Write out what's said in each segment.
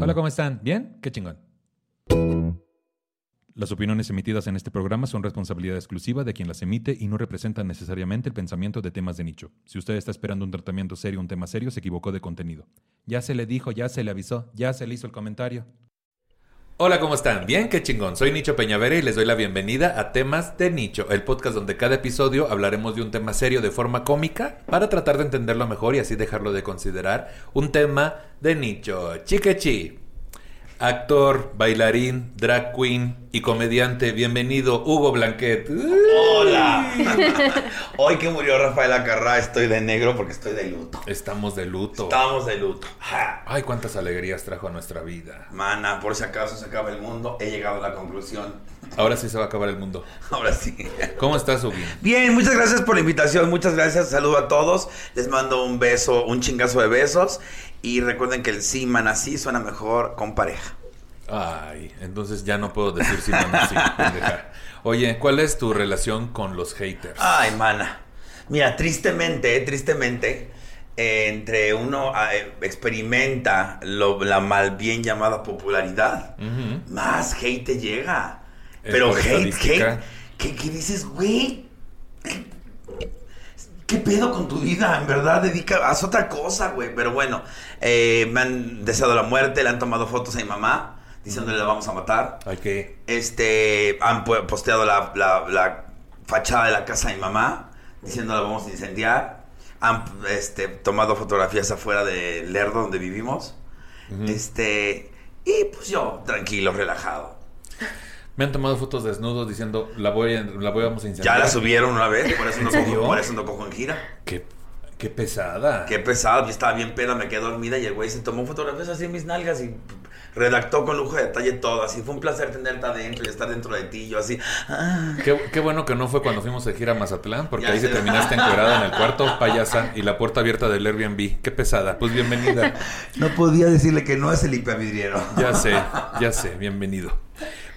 Hola, ¿cómo están? ¿Bien? Qué chingón. Las opiniones emitidas en este programa son responsabilidad exclusiva de quien las emite y no representan necesariamente el pensamiento de temas de nicho. Si usted está esperando un tratamiento serio un tema serio, se equivocó de contenido. Ya se le dijo, ya se le avisó, ya se le hizo el comentario. Hola, ¿cómo están? Bien, qué chingón. Soy Nicho Peñavera y les doy la bienvenida a Temas de Nicho, el podcast donde cada episodio hablaremos de un tema serio de forma cómica para tratar de entenderlo mejor y así dejarlo de considerar un tema de nicho. Chiquechi. Actor, bailarín, drag queen y comediante, bienvenido Hugo Blanquet. Hola. Hoy que murió Rafael Acarrá estoy de negro porque estoy de luto. Estamos de luto. Estamos de luto. Ay, cuántas alegrías trajo a nuestra vida. Mana, por si acaso se acaba el mundo, he llegado a la conclusión. Ahora sí se va a acabar el mundo. Ahora sí. ¿Cómo estás, Hugo? Bien, muchas gracias por la invitación, muchas gracias, saludo a todos, les mando un beso, un chingazo de besos y recuerden que el sí, man, así suena mejor con pareja. Ay, entonces ya no puedo decir sí, pendeja. Oye, ¿cuál es tu relación con los haters? Ay, mana. Mira, tristemente, tristemente, eh, entre uno eh, experimenta lo- la mal bien llamada popularidad, más hate te llega. Eh, Pero hate, hate, ¿qué, qué dices, güey? ¿Qué pedo con tu vida? En verdad, dedica, haz otra cosa, güey. Pero bueno, eh, me han deseado la muerte, le han tomado fotos a mi mamá, diciéndole la vamos a matar. ¿qué? Este, han posteado la, la- la fachada de la casa de mi mamá, diciendo la vamos a incendiar. Han este, tomado fotografías afuera de Lerdo, donde vivimos. Este, y pues yo, tranquilo, relajado. Me han tomado fotos desnudos diciendo, la voy a, la voy vamos a Ya incendiar. la subieron una vez, por eso no, cojo, por eso no cojo en gira. Qué, qué pesada. Qué pesado, yo estaba bien peda, me quedé dormida y el güey se tomó fotografías así en mis nalgas y redactó con lujo de detalle todo. Así fue un placer tenerte adentro y estar dentro de ti. Yo así, ah. Qué, qué bueno que no fue cuando fuimos de gira a Mazatlán, porque Ya ahí se terminaste encuerada en el cuarto, payasa, y la puerta abierta del Airbnb. Qué pesada. Pues bienvenida. No podía decirle que no es el vidriero. Ya sé, ya sé, bienvenido.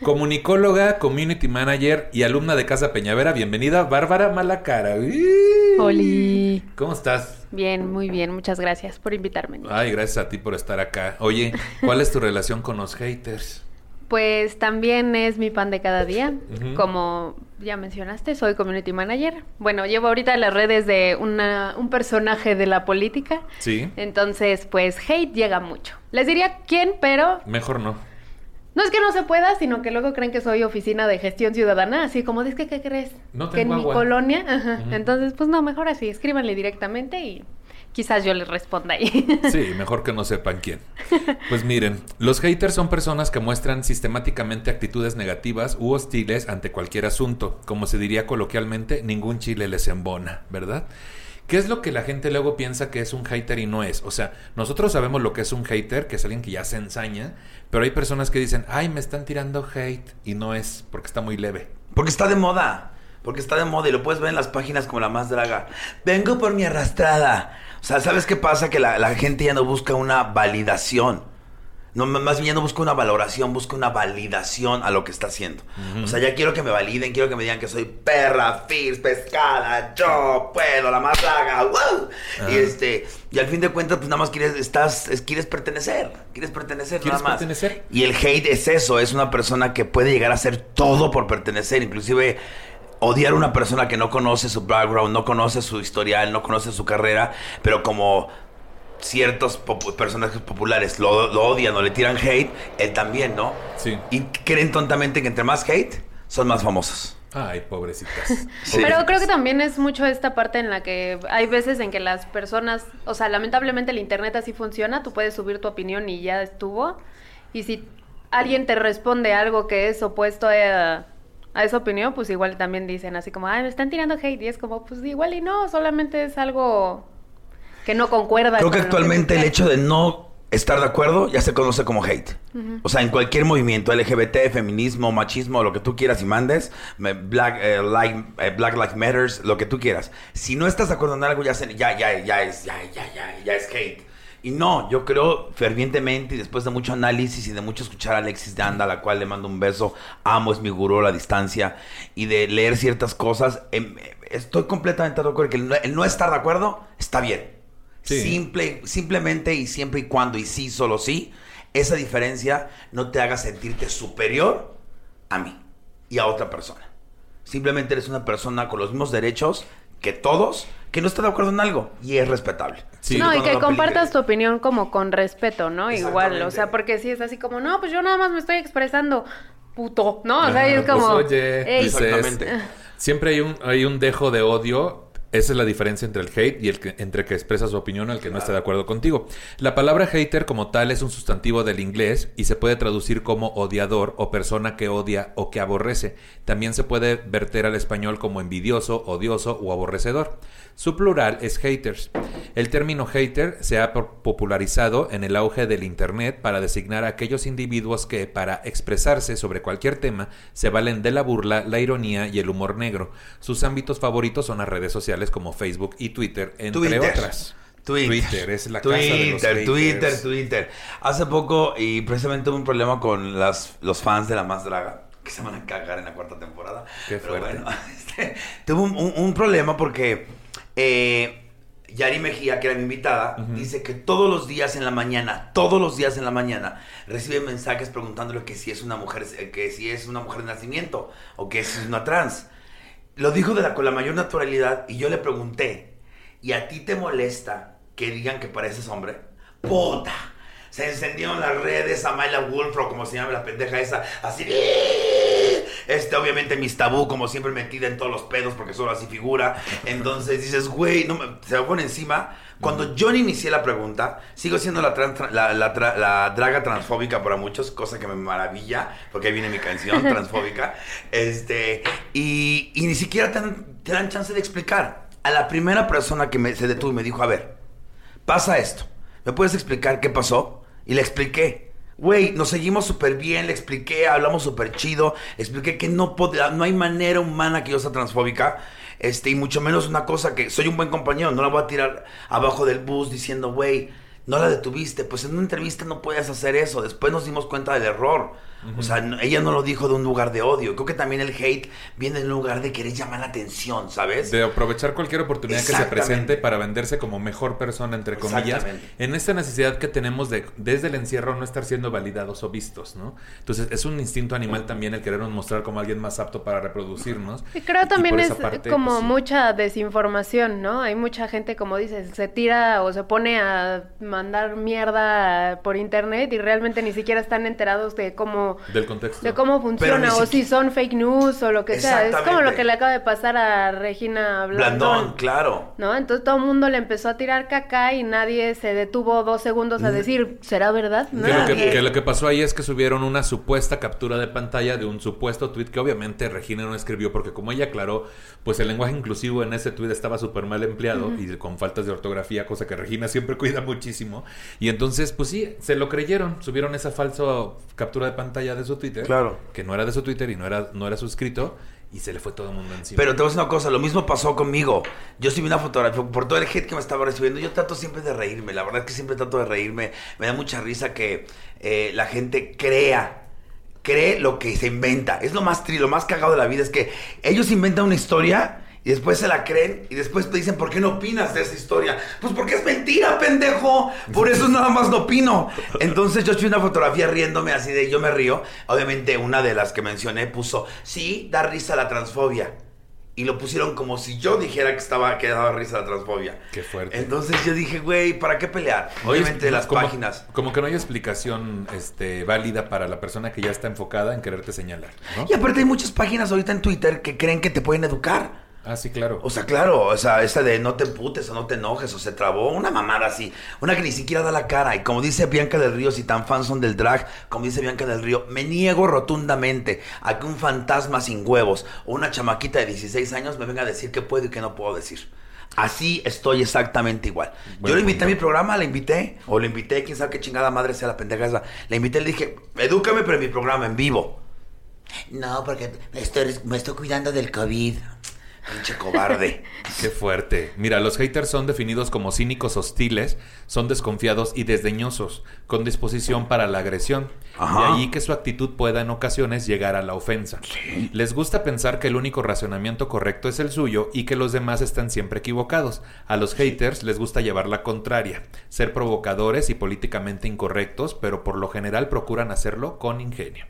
Comunicóloga, community manager y alumna de Casa Peñavera, bienvenida, Bárbara Malacara. Oli. ¿Cómo estás? Bien, muy bien. Muchas gracias por invitarme. Ay, gracias a ti por estar acá. Oye, ¿cuál es tu relación con los haters? Pues también es mi pan de cada día. Como ya mencionaste, soy community manager. Bueno, llevo ahorita las redes de una- un personaje de la política. Sí, Entonces, pues hate llega mucho. Les diría quién, pero mejor no. No es que no se pueda, sino que luego creen que soy oficina de gestión ciudadana, así como, es que, ¿qué crees? No que en mi agua". colonia, ajá. Entonces, pues no, mejor así, escríbanle directamente y quizás yo les responda ahí. Sí, mejor que no sepan quién. Pues miren, los haters son personas que muestran sistemáticamente actitudes negativas u hostiles ante cualquier asunto. Como se diría coloquialmente, ningún chile les embona, ¿verdad? ¿Qué es lo que la gente luego piensa que es un hater y no es? O sea, nosotros sabemos lo que es un hater, que es alguien que ya se ensaña, pero hay personas que dicen, ay, me están tirando hate y no es, porque está muy leve. Porque está de moda. Porque está de moda y lo puedes ver en las páginas como la más draga. Vengo por mi arrastrada. O sea, ¿sabes qué pasa? Que la, la gente ya no busca una validación. No, más bien ya no busca una valoración, busca una validación a lo que está haciendo. O sea, ya quiero que me validen, quiero que me digan que soy perra, fierce, pescada, yo puedo, la más draga, ¡wow! Y este, y al fin de cuentas, pues nada más quieres, estás, es- quieres pertenecer, quieres pertenecer, ¿Quieres nada más. pertenecer? Y el hate es eso, es una persona que puede llegar a hacer todo por pertenecer, inclusive odiar a una persona que no conoce su background, no conoce su historial, no conoce su carrera, pero como ciertos personajes populares lo, lo odian o le tiran hate, él también, ¿no? Sí. Y creen tontamente que entre más hate, son más famosos. Ay, pobrecitas. Sí. Pero creo que también es mucho esta parte en la que hay veces en que las personas, o sea, lamentablemente el internet así funciona, tú puedes subir tu opinión y ya estuvo. Y si alguien te responde algo que es opuesto a, a esa opinión, pues igual también dicen así como, ay, me están tirando hate. Y es como, pues igual y no, solamente es algo que no concuerda. Creo que actualmente el hecho de no estar de acuerdo ya se conoce como hate. O sea, en cualquier movimiento LGBT, feminismo, machismo, lo que tú quieras y mandes, Black, eh, like, eh, Black Lives Matters, lo que tú quieras. Si no estás de acuerdo en algo, ya, se- ya, ya, ya, es, ya, ya, ya, ya es hate. Y no, yo creo fervientemente y después de mucho análisis y de mucho escuchar a Alexis de Anda, a la cual le mando un beso, amo, es mi gurú a la distancia, y de leer ciertas cosas, em, eh, estoy completamente de acuerdo que el no, el no estar de acuerdo está bien. Sí. Simple, simplemente y siempre y cuando, y sí, solo sí, esa diferencia no te haga sentirte superior a mí y a otra persona. Simplemente eres una persona con los mismos derechos que todos, que no está de acuerdo en algo y es respetable. Sí. No, y que no compartas tu opinión como con respeto, ¿no? Igual, o sea, porque si es así como, no, pues yo nada más me estoy expresando, puto, ¿no? O sea, es pues, como, oye, "Ey, dices, Exactamente. siempre hay un, hay un dejo de odio. Esa es la diferencia entre el hate y el que, entre que expresa su opinión al que no está de acuerdo contigo. La palabra hater como tal es un sustantivo del inglés y se puede traducir como odiador o persona que odia o que aborrece. También se puede verter al español como envidioso, odioso o aborrecedor. Su plural es haters. El término hater se ha po- popularizado en el auge del Internet para designar a aquellos individuos que, para expresarse sobre cualquier tema, se valen de la burla, la ironía y el humor negro. Sus ámbitos favoritos son las redes sociales como Facebook y Twitter, entre Twitter. otras. Twitter. es la casa de los Twitter, haters. Twitter, Twitter. Hace poco, y precisamente hubo un problema con las, los fans de La Más Draga, que se van a cagar en la cuarta temporada. Qué Pero bueno, este, tuvo un, un- un problema porque eh, Yari Mejía, que era mi invitada, dice que todos los días en la mañana, todos los días en la mañana, recibe mensajes preguntándole que si es una mujer, eh, que si es una mujer de nacimiento o que si es una trans. Lo dijo de la, con la mayor naturalidad y yo le pregunté, ¿y a ti te molesta que digan que pareces hombre? ¡Puta! Se encendieron las redes a Myla Wolf o como se llama la pendeja esa, así. Este, obviamente, mis tabú, como siempre, metida en todos los pedos porque solo así figura. Entonces dices, güey, no me- se me pone encima. Cuando yo no inicié la pregunta, sigo siendo la, tran- tra- la, la tra- la draga transfóbica para muchos, cosa que me maravilla, porque ahí viene mi canción, transfóbica. Este, y, y ni siquiera te dan, te dan chance de explicar. A la primera persona que me, se detuvo y me dijo, a ver, pasa esto. ¿Me puedes explicar qué pasó? Y le expliqué. Güey, nos seguimos súper bien, le expliqué, hablamos súper chido, expliqué que no, pod- no hay manera humana que yo sea transfóbica, este, y mucho menos una cosa que soy un buen compañero, no la voy a tirar abajo del bus diciendo, güey, no la detuviste, pues en una entrevista no puedes hacer eso, después nos dimos cuenta del error. O sea, no- ella no lo dijo de un lugar de odio, creo que también el hate viene de un lugar de querer llamar la atención, ¿sabes? De aprovechar cualquier oportunidad que se presente para venderse como mejor persona, entre comillas, en esta necesidad que tenemos de, desde el encierro, no estar siendo validados o vistos, ¿no? Entonces, es un instinto animal también el querernos mostrar como alguien más apto para reproducirnos. Y creo también es parte, como pues, sí. mucha desinformación, ¿no? Hay mucha gente, como dices, se tira o se pone a mandar mierda por internet y realmente ni siquiera están enterados de cómo Del contexto. de cómo funciona o si son fake news o lo que sea. Es como lo que le acaba de pasar a Regina Blandón. Blandón, claro. ¿No? Entonces todo el mundo le empezó a tirar caca y nadie se detuvo dos segundos Mm. a decir, ¿será verdad? No. Que lo que, Nadie. que lo que pasó ahí es que subieron una supuesta captura de pantalla de un supuesto tweet que obviamente Regina no escribió porque como ella aclaró, pues el lenguaje inclusivo en ese tweet estaba súper mal empleado y con faltas de ortografía, cosa que Regina siempre cuida muchísimo. Y entonces, pues sí, se lo creyeron, subieron esa falsa captura de pantalla de su Twitter, Claro. que no era de su Twitter y no era, no era su escrito, y se le fue todo el mundo encima. Pero te voy a decir una cosa, lo mismo pasó conmigo. Yo subí una fotografía por todo el hate que me estaba recibiendo. Yo trato siempre de reírme, la verdad es que siempre trato de reírme. Me da mucha risa que eh, la gente crea, cree lo que se inventa. Es lo más tri, lo más cagado de la vida, es que ellos inventan una historia y después se la creen y después te dicen, ¿por qué no opinas de esa historia? Pues porque es mentira, pendejo. Por eso nada más no opino. Entonces yo subí una fotografía riéndome así de yo me río. Obviamente una de las que mencioné puso, sí, da risa la transfobia y lo pusieron como si yo dijera que estaba que daba risa la transfobia. Qué fuerte. Entonces yo dije, güey, ¿para qué pelear? Obviamente las como- páginas. Como que no hay explicación este, válida para la persona que ya está enfocada en quererte señalar, ¿no? Y aparte hay muchas páginas ahorita en Twitter que creen que te pueden educar. Ah, sí, claro. O sea, claro, o sea, esa de no te emputes o no te enojes o se trabó, una mamada así, una que ni siquiera da la cara. Y como dice Bianca del Río, si tan fans son del drag, como dice Bianca del Río, me niego rotundamente a que un fantasma sin huevos o una chamaquita de 16 años me venga a decir qué puedo y qué no puedo decir. Así estoy exactamente igual. Yo le invité a mi programa, la invité, o le invité, quién sabe qué chingada madre sea la pendeja esa. Le invité, le dije, edúcame, pero en mi programa, en vivo. No, porque me estoy, me estoy cuidando del COVID. Pinche cobarde. Qué fuerte. Mira, los haters son definidos como cínicos hostiles, son desconfiados y desdeñosos, con disposición para la agresión. Ajá. De ahí que su actitud pueda en ocasiones llegar a la ofensa. Les gusta pensar que el único razonamiento correcto es el suyo y que los demás están siempre equivocados. A los haters les gusta llevar la contraria, ser provocadores y políticamente incorrectos, pero por lo general procuran hacerlo con ingenio.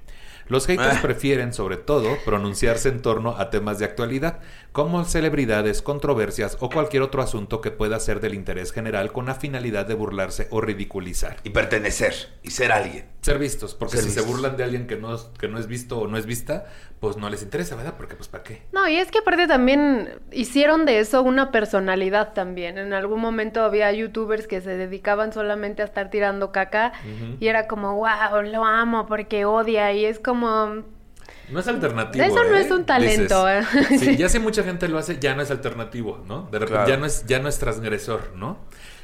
Los haters Ah. prefieren, sobre todo, pronunciarse en torno a temas de actualidad, como celebridades, controversias o cualquier otro asunto que pueda ser del interés general con la finalidad de burlarse o ridiculizar. Y pertenecer. Y ser alguien. Ser vistos, porque Ser si se burlan de alguien que no, que no es visto o no es vista, pues no les interesa, ¿verdad? Porque pues ¿para qué? No, y es que aparte también hicieron de eso una personalidad también. En algún momento había youtubers que se dedicaban solamente a estar tirando caca y era como, wow, lo amo porque odia y es como... No es alternativo. Eso no ¿eh? es un talento, Dices, ¿eh? sí, ya si mucha gente lo hace, ya no es alternativo, ¿no? De repente Claro. ya no es, ya no es transgresor, ¿no?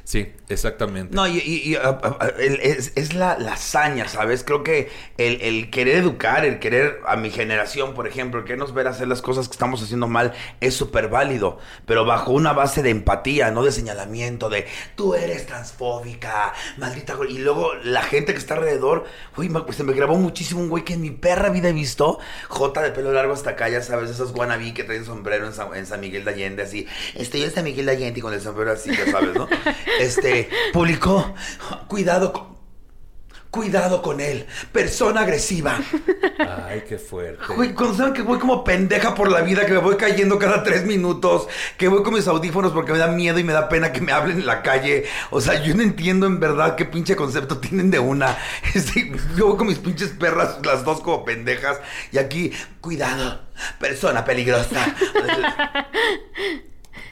Sí, exactamente. No, y, y- y, el- es, es la, la hazaña, ¿sabes? Creo que el, el querer educar, el querer a mi generación, por ejemplo, el querernos ver hacer las cosas que estamos haciendo mal es súper válido, pero bajo una base de empatía, no de señalamiento, de tú eres transfóbica, maldita. güey". Y luego la gente que está alrededor, uy, me, se me grabó muchísimo un güey que en mi perra vida he visto, J de pelo largo hasta acá, ya sabes, esos wannabe que traen sombrero en San, en San Miguel de Allende, así. Estoy en San Miguel de Allende y con el sombrero así, ya sabes, ¿no? Este, publicó, cuidado con... Cuidado con él, persona agresiva. Ay, qué fuerte. Güey, cuando saben que voy como pendeja por la vida, que me voy cayendo cada tres minutos, que voy con mis audífonos porque me da miedo y me da pena que me hablen en la calle. O sea, yo no entiendo en verdad qué pinche concepto tienen de una. Este, yo voy con mis pinches perras, las dos como pendejas, y aquí, cuidado, persona peligrosa.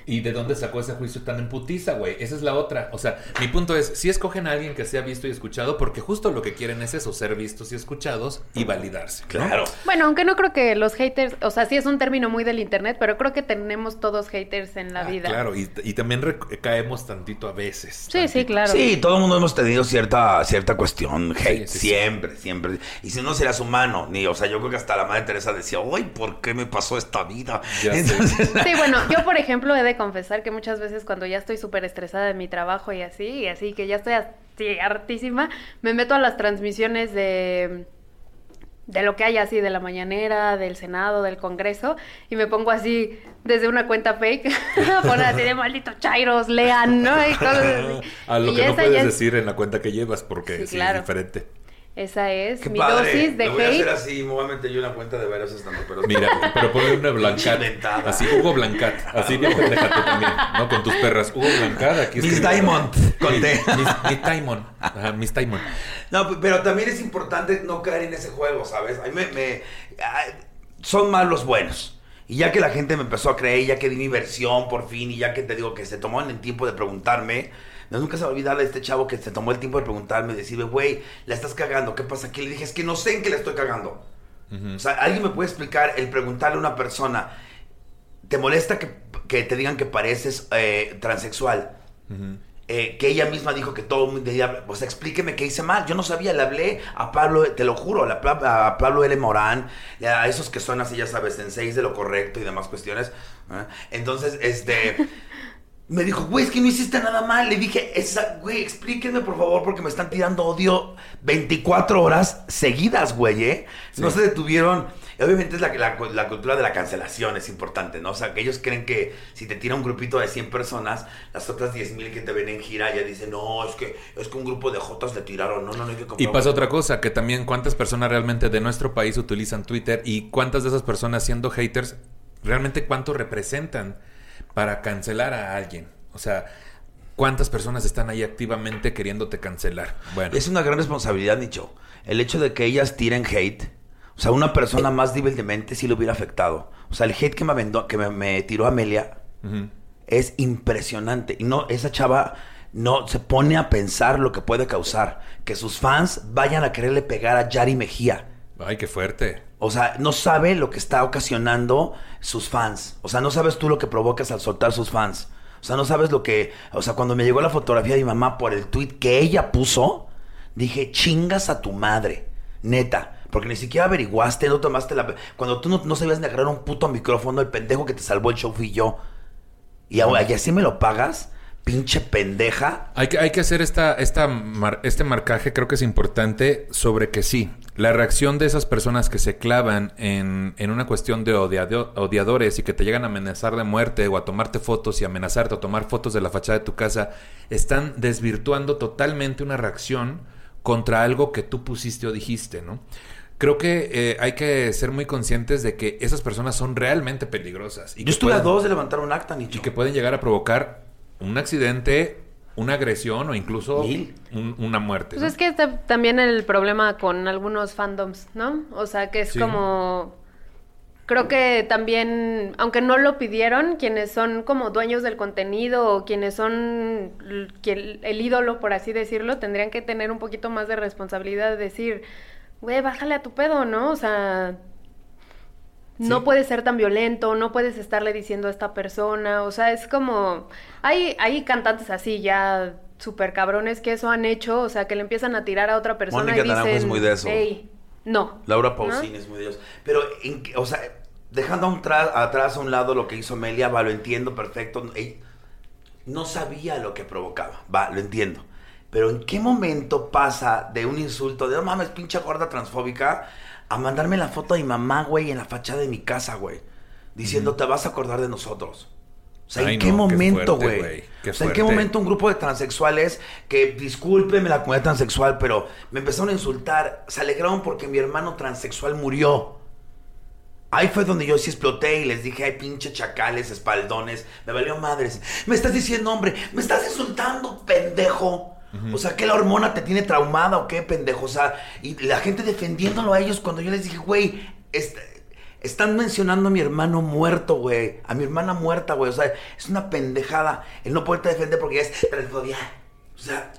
¿Y de dónde sacó ese juicio tan en putiza, güey? Esa es la otra. O sea, mi punto es, si escogen a alguien que sea visto y escuchado, porque justo lo que quieren es eso, ser vistos y escuchados y validarse. ¿no? Claro. Bueno, aunque no creo que los haters, o sea, sí es un término muy del internet, pero creo que tenemos todos haters en la Ah, vida. Claro, y, y también caemos tantito a veces. Sí, sí, claro. Sí, todo el mundo hemos tenido cierta, cierta cuestión, hate, sí, sí. siempre, siempre. Y si no serás humano, ni, o sea, yo creo que hasta la madre Teresa decía, uy, ¿por qué me pasó esta vida? Ya sé. Entonces, Sí, bueno, yo por ejemplo he de confesar que muchas veces cuando ya estoy súper estresada de mi trabajo y así, y así que ya estoy así hartísima, me meto a las transmisiones de de lo que hay así de la mañanera, del Senado, del Congreso, y me pongo así desde una cuenta fake, poner así de malditos chairos, lean, ¿no? Y cosas así. A lo Y que no puedes es- decir en la cuenta que llevas, porque Sí, sí, claro. es diferente. Esa es qué mi padre. dosis de Lo voy a hacer hate. así, me voy a meter yo una cuenta de varios estando, pero Mira, pero ponle una Blancat. Inventada. Así, Hugo Blancat. Así bien pendeja tú también, ¿no? Con tus perras. Hugo Blancat, aquí Miss Diamond, conté. Miss, Miss Diamond. Ajá, Miss Diamond. No, pero también es importante no caer en ese juego, ¿sabes? A mí me, me- son más los buenos. Y ya que la gente me empezó a creer, ya que di mi versión por fin, y ya que te digo que se tomó el tiempo de preguntarme, nunca se va a olvidar de este chavo que se tomó el tiempo de preguntarme, decirme, güey, la estás cagando, ¿qué pasa aquí? Le dije, es que no sé en qué la estoy cagando. O sea, ¿alguien me puede explicar el preguntarle a una persona, ¿te molesta que, que te digan que pareces eh, transexual? Eh, que ella misma dijo que todo el mundo o sea, explíqueme qué hice mal. Yo no sabía, le hablé a Pablo, te lo juro, a Pablo L. Morán, a esos que son así, ya sabes, en seis de lo correcto y demás cuestiones. ¿eh? Entonces, este, me dijo, güey, es que no hiciste nada mal. Le dije, esa, güey, explíquenme por favor, porque me están tirando odio 24 horas seguidas, güey, ¿eh? No se detuvieron. Obviamente es la, la- la cultura de la cancelación, es importante, ¿no? O sea, que ellos creen que si te tira un grupito de 100 personas, las otras 10 mil que te ven en gira ya dicen, no, es que, es que un grupo de jotas le tiraron, no, no, no hay que Y comprar. pasa otra cosa, que también cuántas personas realmente de nuestro país utilizan Twitter y cuántas de esas personas siendo haters, realmente cuánto representan para cancelar a alguien. O sea, cuántas personas están ahí activamente queriéndote cancelar. Bueno, Es una gran responsabilidad, Nicho. El hecho de que ellas tiren hate, o sea, una persona más débil de mente sí le hubiera afectado. O sea, el hate que me, que me, me tiró Amelia es impresionante. Y no, esa chava no se pone a pensar lo que puede causar. Que sus fans vayan a quererle pegar a Yari Mejía. ay, qué fuerte. O sea, no sabe lo que está ocasionando sus fans. O sea, no sabes tú lo que provocas al soltar sus fans. O sea, no sabes lo que. O sea, cuando me llegó la fotografía de mi mamá por el tweet que ella puso, dije, chingas a tu madre. Neta. Porque ni siquiera averiguaste, no tomaste la. Cuando tú no, no sabías ni agarrar un puto micrófono, el pendejo que te salvó el show fui yo. Y, y así me lo pagas, pinche pendeja. Hay que, hay que hacer esta, esta este marcaje, creo que es importante, sobre que sí, la reacción de esas personas que se clavan en, en una cuestión de odiado- odiadores y que te llegan a amenazar de muerte o a tomarte fotos y amenazarte o tomar fotos de la fachada de tu casa, están desvirtuando totalmente una reacción contra algo que tú pusiste o dijiste, ¿no? Creo que eh, hay que ser muy conscientes de que esas personas son realmente peligrosas. Y Yo estuve a dos de levantar un acta, Nicho. y que pueden llegar a provocar un accidente, una agresión o incluso un- una muerte. Pues ¿no? es que está también el problema con algunos fandoms, ¿no? O sea, que es Sí. como... Creo que también, aunque no lo pidieron, quienes son como dueños del contenido o quienes son l- quien- el ídolo, por así decirlo, tendrían que tener un poquito más de responsabilidad de decir, güey, bájale a tu pedo, ¿no? O sea, no Sí. puedes ser tan violento, no puedes estarle diciendo a esta persona, o sea, es como, hay, hay cantantes así ya súper cabrones que eso han hecho, o sea, que le empiezan a tirar a otra persona Mónica y dicen, es muy de eso. "Ey, no. Laura ¿no? Pausini es muy Dios. Pero, en o sea, dejando a un atrás a un lado lo que hizo Melia, va, lo entiendo perfecto. Ey, No sabía lo que provocaba, va, lo entiendo. Pero ¿en qué momento pasa de un insulto de no mames, pinche gorda transfóbica, a mandarme la foto de mi mamá, güey, en la fachada de mi casa, güey? Diciendo, te vas a acordar de nosotros. O sea, ¿en qué no, momento, güey? O sea, ¿en qué momento un grupo de transexuales que, discúlpeme la comunidad transexual, pero me empezaron a insultar, se alegraron porque mi hermano transexual murió? Ahí fue donde yo sí exploté y les dije, ay, pinche chacales, espaldones, me valió madres. Me estás diciendo, hombre, me estás insultando, pendejo. O sea, que la hormona te tiene traumada o qué, pendejo. O sea, y la gente defendiéndolo a ellos cuando yo les dije, güey, est- están mencionando a mi hermano muerto, güey. A mi hermana muerta, güey. O sea, es una pendejada el no poderte defender porque ya es transfobia. O sea,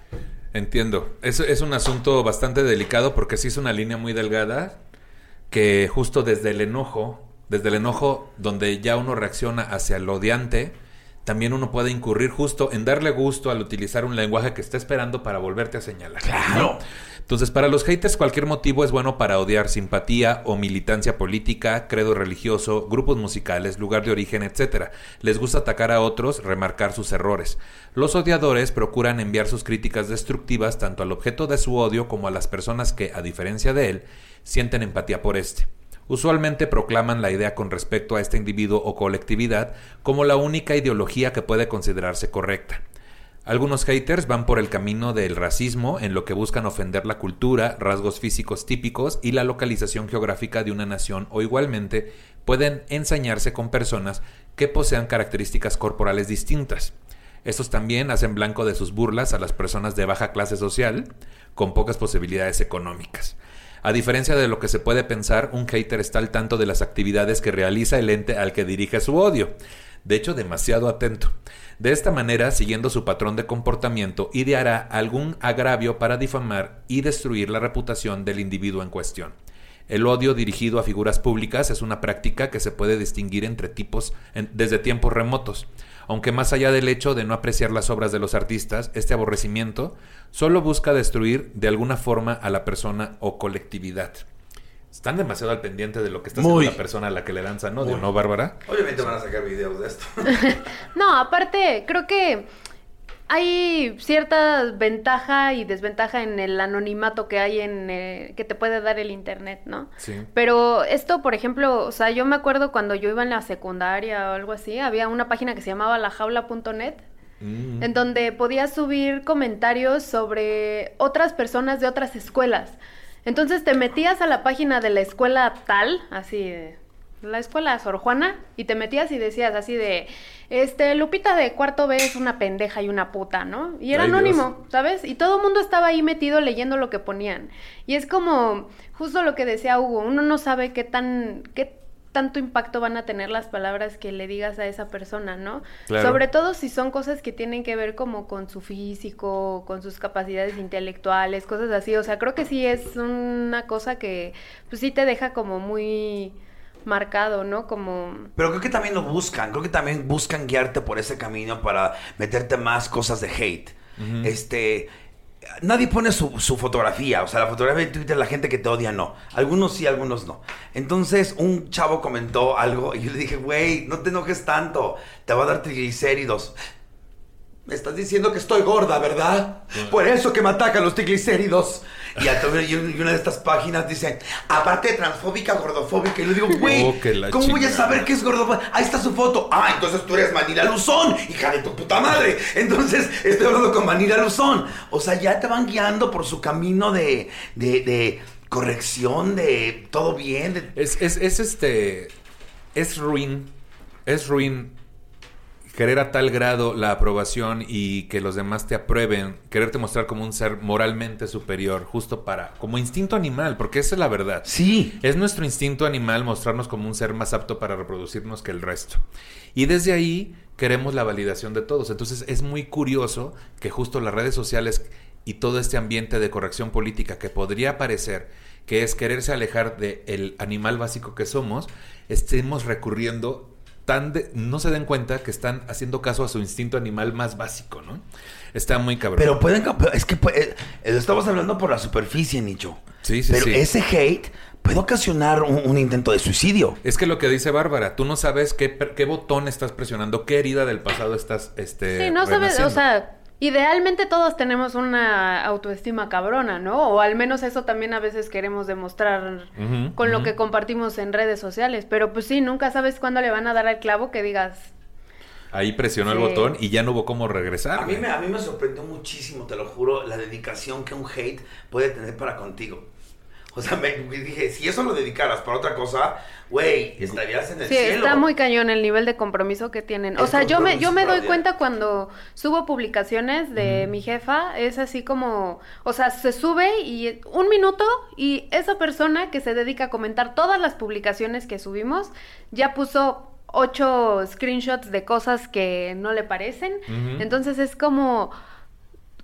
Entiendo. Es, es un asunto bastante delicado porque sí es una línea muy delgada que justo desde el enojo, desde el enojo donde ya uno reacciona hacia el odiante, también uno puede incurrir justo en darle gusto al utilizar un lenguaje que está esperando para volverte a señalar. Claro. Entonces, para los haters cualquier motivo es bueno para odiar simpatía o militancia política, credo religioso, grupos musicales, lugar de origen, etc. Les gusta atacar a otros, remarcar sus errores. Los odiadores procuran enviar sus críticas destructivas tanto al objeto de su odio como a las personas que, a diferencia de él, sienten empatía por este. Usualmente proclaman la idea con respecto a este individuo o colectividad como la única ideología que puede considerarse correcta. Algunos haters van por el camino del racismo en lo que buscan ofender la cultura, rasgos físicos típicos y la localización geográfica de una nación o igualmente pueden ensañarse con personas que posean características corporales distintas. Estos también hacen blanco de sus burlas a las personas de baja clase social con pocas posibilidades económicas. A diferencia de lo que se puede pensar, un hater está al tanto de las actividades que realiza el ente al que dirige su odio. De hecho, demasiado atento. De esta manera, siguiendo su patrón de comportamiento, ideará algún agravio para difamar y destruir la reputación del individuo en cuestión. El odio dirigido a figuras públicas es una práctica que se puede distinguir entre tipos desde tiempos remotos. Aunque más allá del hecho de no apreciar las obras de los artistas, este aborrecimiento solo busca destruir de alguna forma a la persona o colectividad. Están demasiado al pendiente de lo que está haciendo Muy. la persona a la que le lanzan odio, Muy. ¿no, Bárbara? obviamente van a sacar videos de esto. No, aparte, creo que hay cierta ventaja y desventaja en el anonimato que hay en eh, que te puede dar el internet, ¿no? Sí. Pero esto, por ejemplo, o sea, yo me acuerdo cuando yo iba en la secundaria o algo así, había una página que se llamaba lajaula.net Mm. en donde podías subir comentarios sobre otras personas de otras escuelas. Entonces te metías a la página de la escuela tal, así de la escuela Sor Juana, y te metías y decías así de, este, Lupita de cuarto B es una pendeja y una puta, ¿no? Y era Ay, Dios. anónimo, ¿sabes? Y todo el mundo estaba ahí metido leyendo lo que ponían. Y es como justo lo que decía Hugo, uno no sabe qué tan, qué tanto impacto van a tener las palabras que le digas a esa persona, ¿no? Claro. Sobre todo si son cosas que tienen que ver como con su físico, con sus capacidades intelectuales, cosas así. O sea, creo que sí es una cosa que pues sí te deja como muy marcado, ¿no? Como... Pero creo que también lo buscan, creo que también buscan guiarte por ese camino para meterte más cosas de hate. Este, nadie pone su, su, fotografía, o sea, la fotografía en Twitter, la gente que te odia no. Algunos sí, algunos no. Entonces, un chavo comentó algo y yo le dije, güey, no te enojes tanto, te va a dar triglicéridos. Me estás diciendo que estoy gorda, ¿verdad? Por eso que me atacan los triglicéridos. Y, a, y una de estas páginas dice, aparte de transfóbica, gordofóbica. Y le digo, güey, oh, ¿cómo voy a saber qué es gordofóbica? Ahí está su foto. Ah, entonces tú eres Manila Luzón, hija de tu puta madre. Entonces estoy hablando con Manila Luzón. O sea, ya te van guiando por su camino de, de, de corrección, de todo bien. Es, es, es este. Es ruin. Es ruin querer a tal grado la aprobación y que los demás te aprueben, quererte mostrar como un ser moralmente superior, justo para, como instinto animal, porque esa es la verdad. Sí. Es nuestro instinto animal mostrarnos como un ser más apto para reproducirnos que el resto. Y desde ahí queremos la validación de todos. Entonces es muy curioso que justo las redes sociales y todo este ambiente de corrección política que podría parecer que es quererse alejar del animal básico que somos, estemos recurriendo tan no se den cuenta que están haciendo caso a su instinto animal más básico, ¿no? Está muy cabrón. Pero pueden, es que eh, estamos hablando por la superficie, Nicho. Sí, sí, Pero ese hate puede ocasionar un, intento de suicidio. Es que lo que dice Bárbara, tú no sabes qué, qué botón estás presionando, qué herida del pasado estás, este. Sí, no sabes, o sea Idealmente todos tenemos una autoestima cabrona, ¿no? O al menos eso también a veces queremos demostrar con lo que compartimos en redes sociales. Pero pues sí, nunca sabes cuándo le van a dar al clavo que digas... Ahí presionó el botón y ya no hubo cómo regresar. A mí, me, a mí me sorprendió muchísimo, te lo juro, la dedicación que un hate puede tener para contigo. O sea, me, dije, si eso lo dedicaras para otra cosa, güey, estarías en el cielo. Sí, está muy cañón el nivel de compromiso que tienen. o sea, yo me, yo me doy cuenta cuando subo publicaciones de mi jefa, es así como, o sea, se sube y un minuto y esa persona que se dedica a comentar todas las publicaciones que subimos ya puso ocho screenshots de cosas que no le parecen. Entonces es como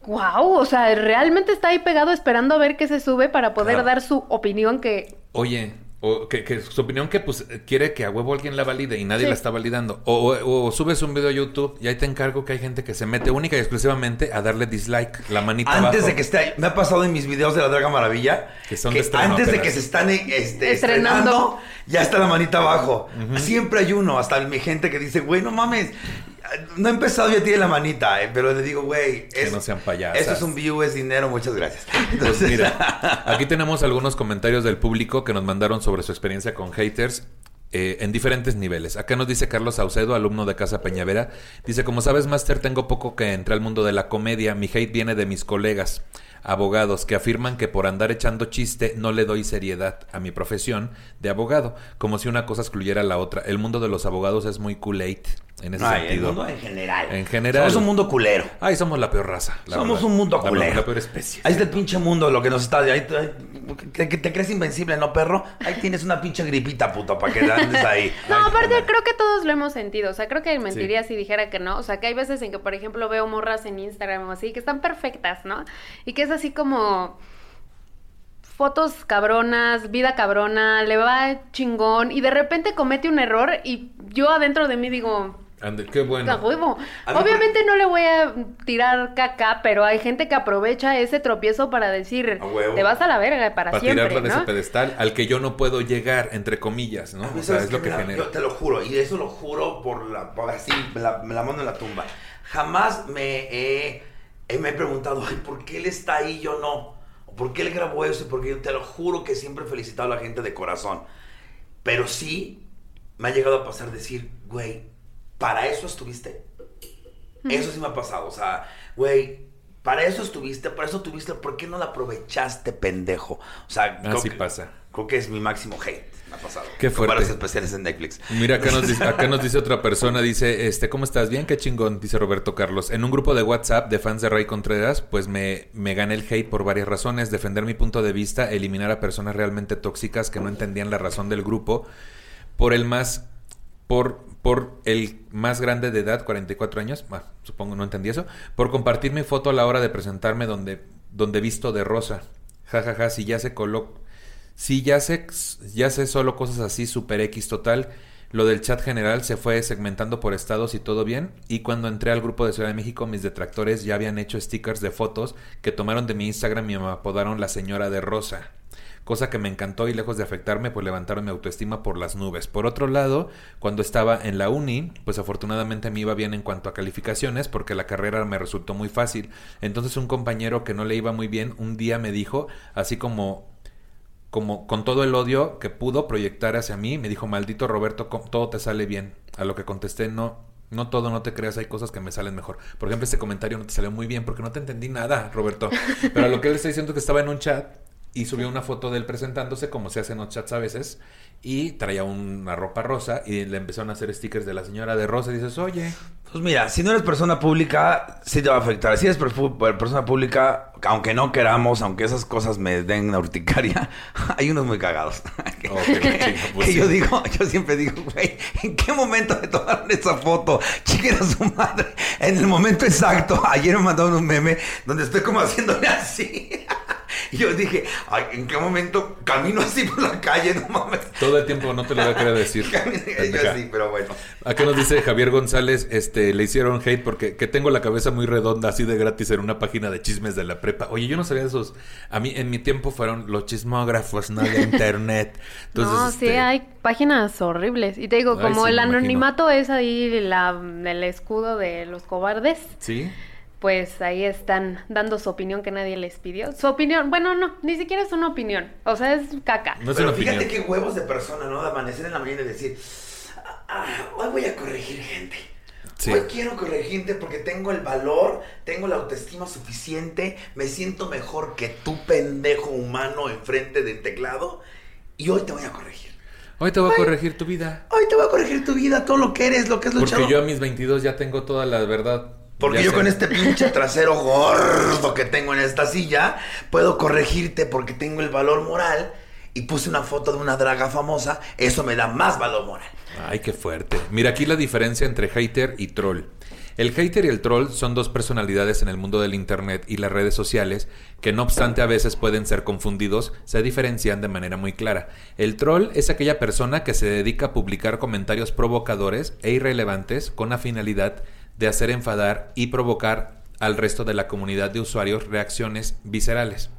Wow, o sea, realmente está ahí pegado esperando a ver qué se sube para poder dar su opinión que... Oye, o que, su opinión que pues quiere que a huevo alguien la valide y nadie la está validando. O, subes un video a YouTube y ahí te encargo que hay gente que se mete única y exclusivamente a darle dislike, la manita Antes de que esté ahí, me ha pasado en mis videos de la Draga Maravilla que son antes de que se están este, estrenando, ya está la manita abajo. Siempre hay uno, hasta mi gente que dice, güey, no mames, no he empezado, ya tiene la manita, eh, pero le digo, güey, que no sean payasos. Eso es un view, es dinero, muchas gracias. Pues mira, aquí tenemos algunos comentarios del público que nos mandaron sobre su experiencia con haters. Eh, en diferentes niveles. Acá nos dice Carlos Saucedo, alumno de Casa Peñavera. Dice, como sabes, Master, tengo poco que entré al mundo de la comedia. Mi hate viene de mis colegas abogados que afirman que por andar echando chiste no le doy seriedad a mi profesión de abogado, como si una cosa excluyera a la otra. El mundo de los abogados es muy culate en ese sentido. El mundo en general. En general. Somos un mundo culero. Ay, somos la peor raza. somos un mundo culero. La, peor especie. Ahí está el pinche mundo, lo que nos está. Ahí, te, te, crees invencible, ¿no, perro? Ahí tienes una pinche gripita, puto, para que andes ahí. no, aparte, creo que todos lo hemos sentido. O sea, creo que mentiría si dijera que no. O sea, que hay veces en que, por ejemplo, veo morras en Instagram o así, que están perfectas, ¿no? Y que es así como fotos cabronas, vida cabrona, le va chingón y de repente comete un error y yo adentro de mí digo... Ande, qué bueno. Obviamente no le voy a tirar caca, pero hay gente que aprovecha ese tropiezo para decir, te vas a la verga para, siempre. Para tirarla de ese pedestal al que yo no puedo llegar, entre comillas, ¿no? O sea, es lo que genera. Yo te lo juro, y eso lo juro por la, por así, me la, me la mando en la tumba. Jamás me he y me he preguntado, Ay, ¿por qué él está ahí y yo no? ¿Por qué él grabó eso? Porque yo te lo juro que siempre he felicitado a la gente de corazón. Pero sí, me ha llegado a pasar decir, güey, ¿para eso estuviste? Eso sí me ha pasado. O sea, güey, para eso estuviste, para eso tuviste, ¿por qué no la aprovechaste, pendejo? O sea, así pasa. Creo que es mi máximo hate. Me ha pasado. Qué fuerte. especiales en Netflix. Mira, acá nos, dice, acá nos dice otra persona, dice, este, ¿cómo estás? Bien, qué chingón, dice Roberto Carlos. En un grupo de WhatsApp de fans de Ray Contreras, pues me, me gané el hate por varias razones. Defender mi punto de vista, eliminar a personas realmente tóxicas que no entendían la razón del grupo. Por el más, por, por el más grande de edad, 44 años, supongo no entendí eso, por compartir mi foto a la hora de presentarme donde, donde visto de rosa. Ja, ja, ja, si ya se coló Sí, ya sé, ya sé solo cosas así, super X total. Lo del chat general se fue segmentando por estados y todo bien. Y cuando entré al grupo de Ciudad de México, mis detractores ya habían hecho stickers de fotos que tomaron de mi Instagram y me apodaron la señora de Rosa. Cosa que me encantó y lejos de afectarme, pues levantaron mi autoestima por las nubes. Por otro lado, cuando estaba en la uni, pues afortunadamente me iba bien en cuanto a calificaciones, porque la carrera me resultó muy fácil. Entonces un compañero que no le iba muy bien, un día me dijo, así como como con todo el odio que pudo proyectar hacia mí, me dijo, maldito Roberto, todo te sale bien. A lo que contesté, no, no todo, no te creas, hay cosas que me salen mejor. Por ejemplo, este comentario no te salió muy bien porque no te entendí nada, Roberto. Pero a lo que él está diciendo que estaba en un chat y subió una foto de él presentándose, como se hace en los chats a veces, y traía una ropa rosa y le empezaron a hacer stickers de la señora de rosa y dices, oye. Pues mira, si no eres persona pública, sí te va a afectar. Si eres persona pública, aunque no queramos, aunque esas cosas me den una urticaria, hay unos muy cagados. Oh, pues que yo digo, yo siempre digo, güey, ¿en qué momento me tomaron esa foto? Chiquen a su madre. En el momento exacto, ayer me mandaron un meme donde estoy como haciéndole así. Y yo dije, Ay, ¿en qué momento camino así por la calle? No mames. Todo el tiempo no te lo voy a querer decir. yo sí, pero bueno. Acá nos dice Javier González, este, le hicieron hate porque que tengo la cabeza muy redonda así de gratis en una página de chismes de la prepa. Oye, yo no sabía de esos. A mí, en mi tiempo fueron los chismógrafos, no de internet. Entonces, no, sí, este, hay páginas horribles. Y te digo, como el anonimato es ahí la, el escudo de los cobardes. Sí pues ahí están dando su opinión que nadie les pidió. Su opinión, bueno, no, ni siquiera es una opinión. O sea, es caca. No Pero fíjate qué huevos de persona, ¿no? De amanecer en la mañana y decir, ah, hoy voy a corregir gente. Hoy quiero corregir gente porque tengo el valor, tengo la autoestima suficiente, me siento mejor que tu pendejo humano enfrente del teclado y hoy te voy a corregir. Hoy te voy a corregir tu vida. Hoy te voy a corregir tu vida, todo lo que eres, lo que es luchado. Porque yo a mis 22 ya tengo toda la verdad porque yo con este pinche trasero gordo que tengo en esta silla, puedo corregirte porque tengo el valor moral y puse una foto de una draga famosa, eso me da más valor moral. Ay, qué fuerte. Mira aquí la diferencia entre hater y troll. El hater y el troll son dos personalidades en el mundo del Internet y las redes sociales que no obstante a veces pueden ser confundidos, se diferencian de manera muy clara. El troll es aquella persona que se dedica a publicar comentarios provocadores e irrelevantes con la finalidad de hacer enfadar y provocar al resto de la comunidad de usuarios reacciones viscerales.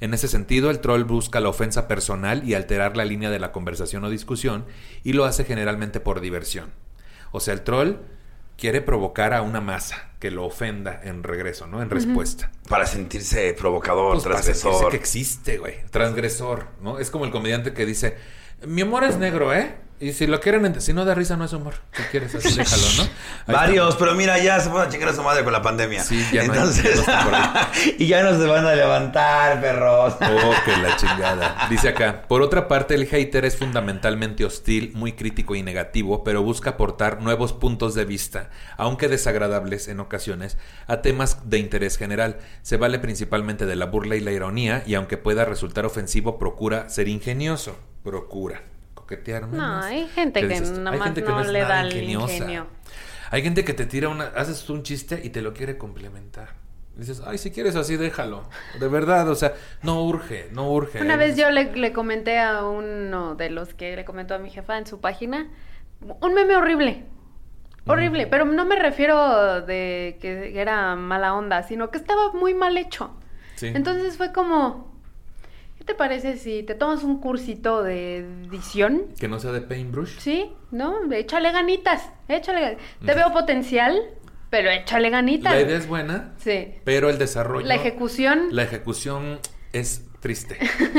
En ese sentido, el troll busca la ofensa personal y alterar la línea de la conversación o discusión y lo hace generalmente por diversión. O sea, el troll quiere provocar a una masa que lo ofenda en regreso, ¿no? En respuesta. Para sentirse provocador, pues transgresor. Para que existe, güey. Transgresor, ¿no? Es como el comediante que dice, mi amor es negro, ¿eh? Y si lo quieren, si no da risa, no es humor. Si quieres, así déjalo, ¿no? Varios, pero mira, ya se fueron a chingar a su madre con la pandemia. Sí, ya Entonces, y ya no se van a levantar, perros. Oh, que la chingada. Dice acá, por otra parte, el hater es fundamentalmente hostil, muy crítico y negativo, pero busca aportar nuevos puntos de vista, aunque desagradables en ocasiones, a temas de interés general. Se vale principalmente de la burla y la ironía, y aunque pueda resultar ofensivo, procura ser ingenioso. Procura No, hay gente que, nada más no, le da el ingenio. Hay gente que te tira una, haces un chiste y te lo quiere complementar. Dices, ay, si quieres así, déjalo. De verdad, o sea, no urge, no urge. Una vez yo le, le, comenté a uno de los que le comentó a mi jefa en su página, un meme horrible. Horrible, pero no me refiero de que era mala onda, sino que estaba muy mal hecho. Entonces fue como, te parece si te tomas un cursito de edición? Que no sea de paintbrush. Sí, ¿no? Échale ganitas, échale Te veo potencial, pero échale ganitas. La idea es buena. Sí. Pero el desarrollo. La ejecución. La ejecución es triste.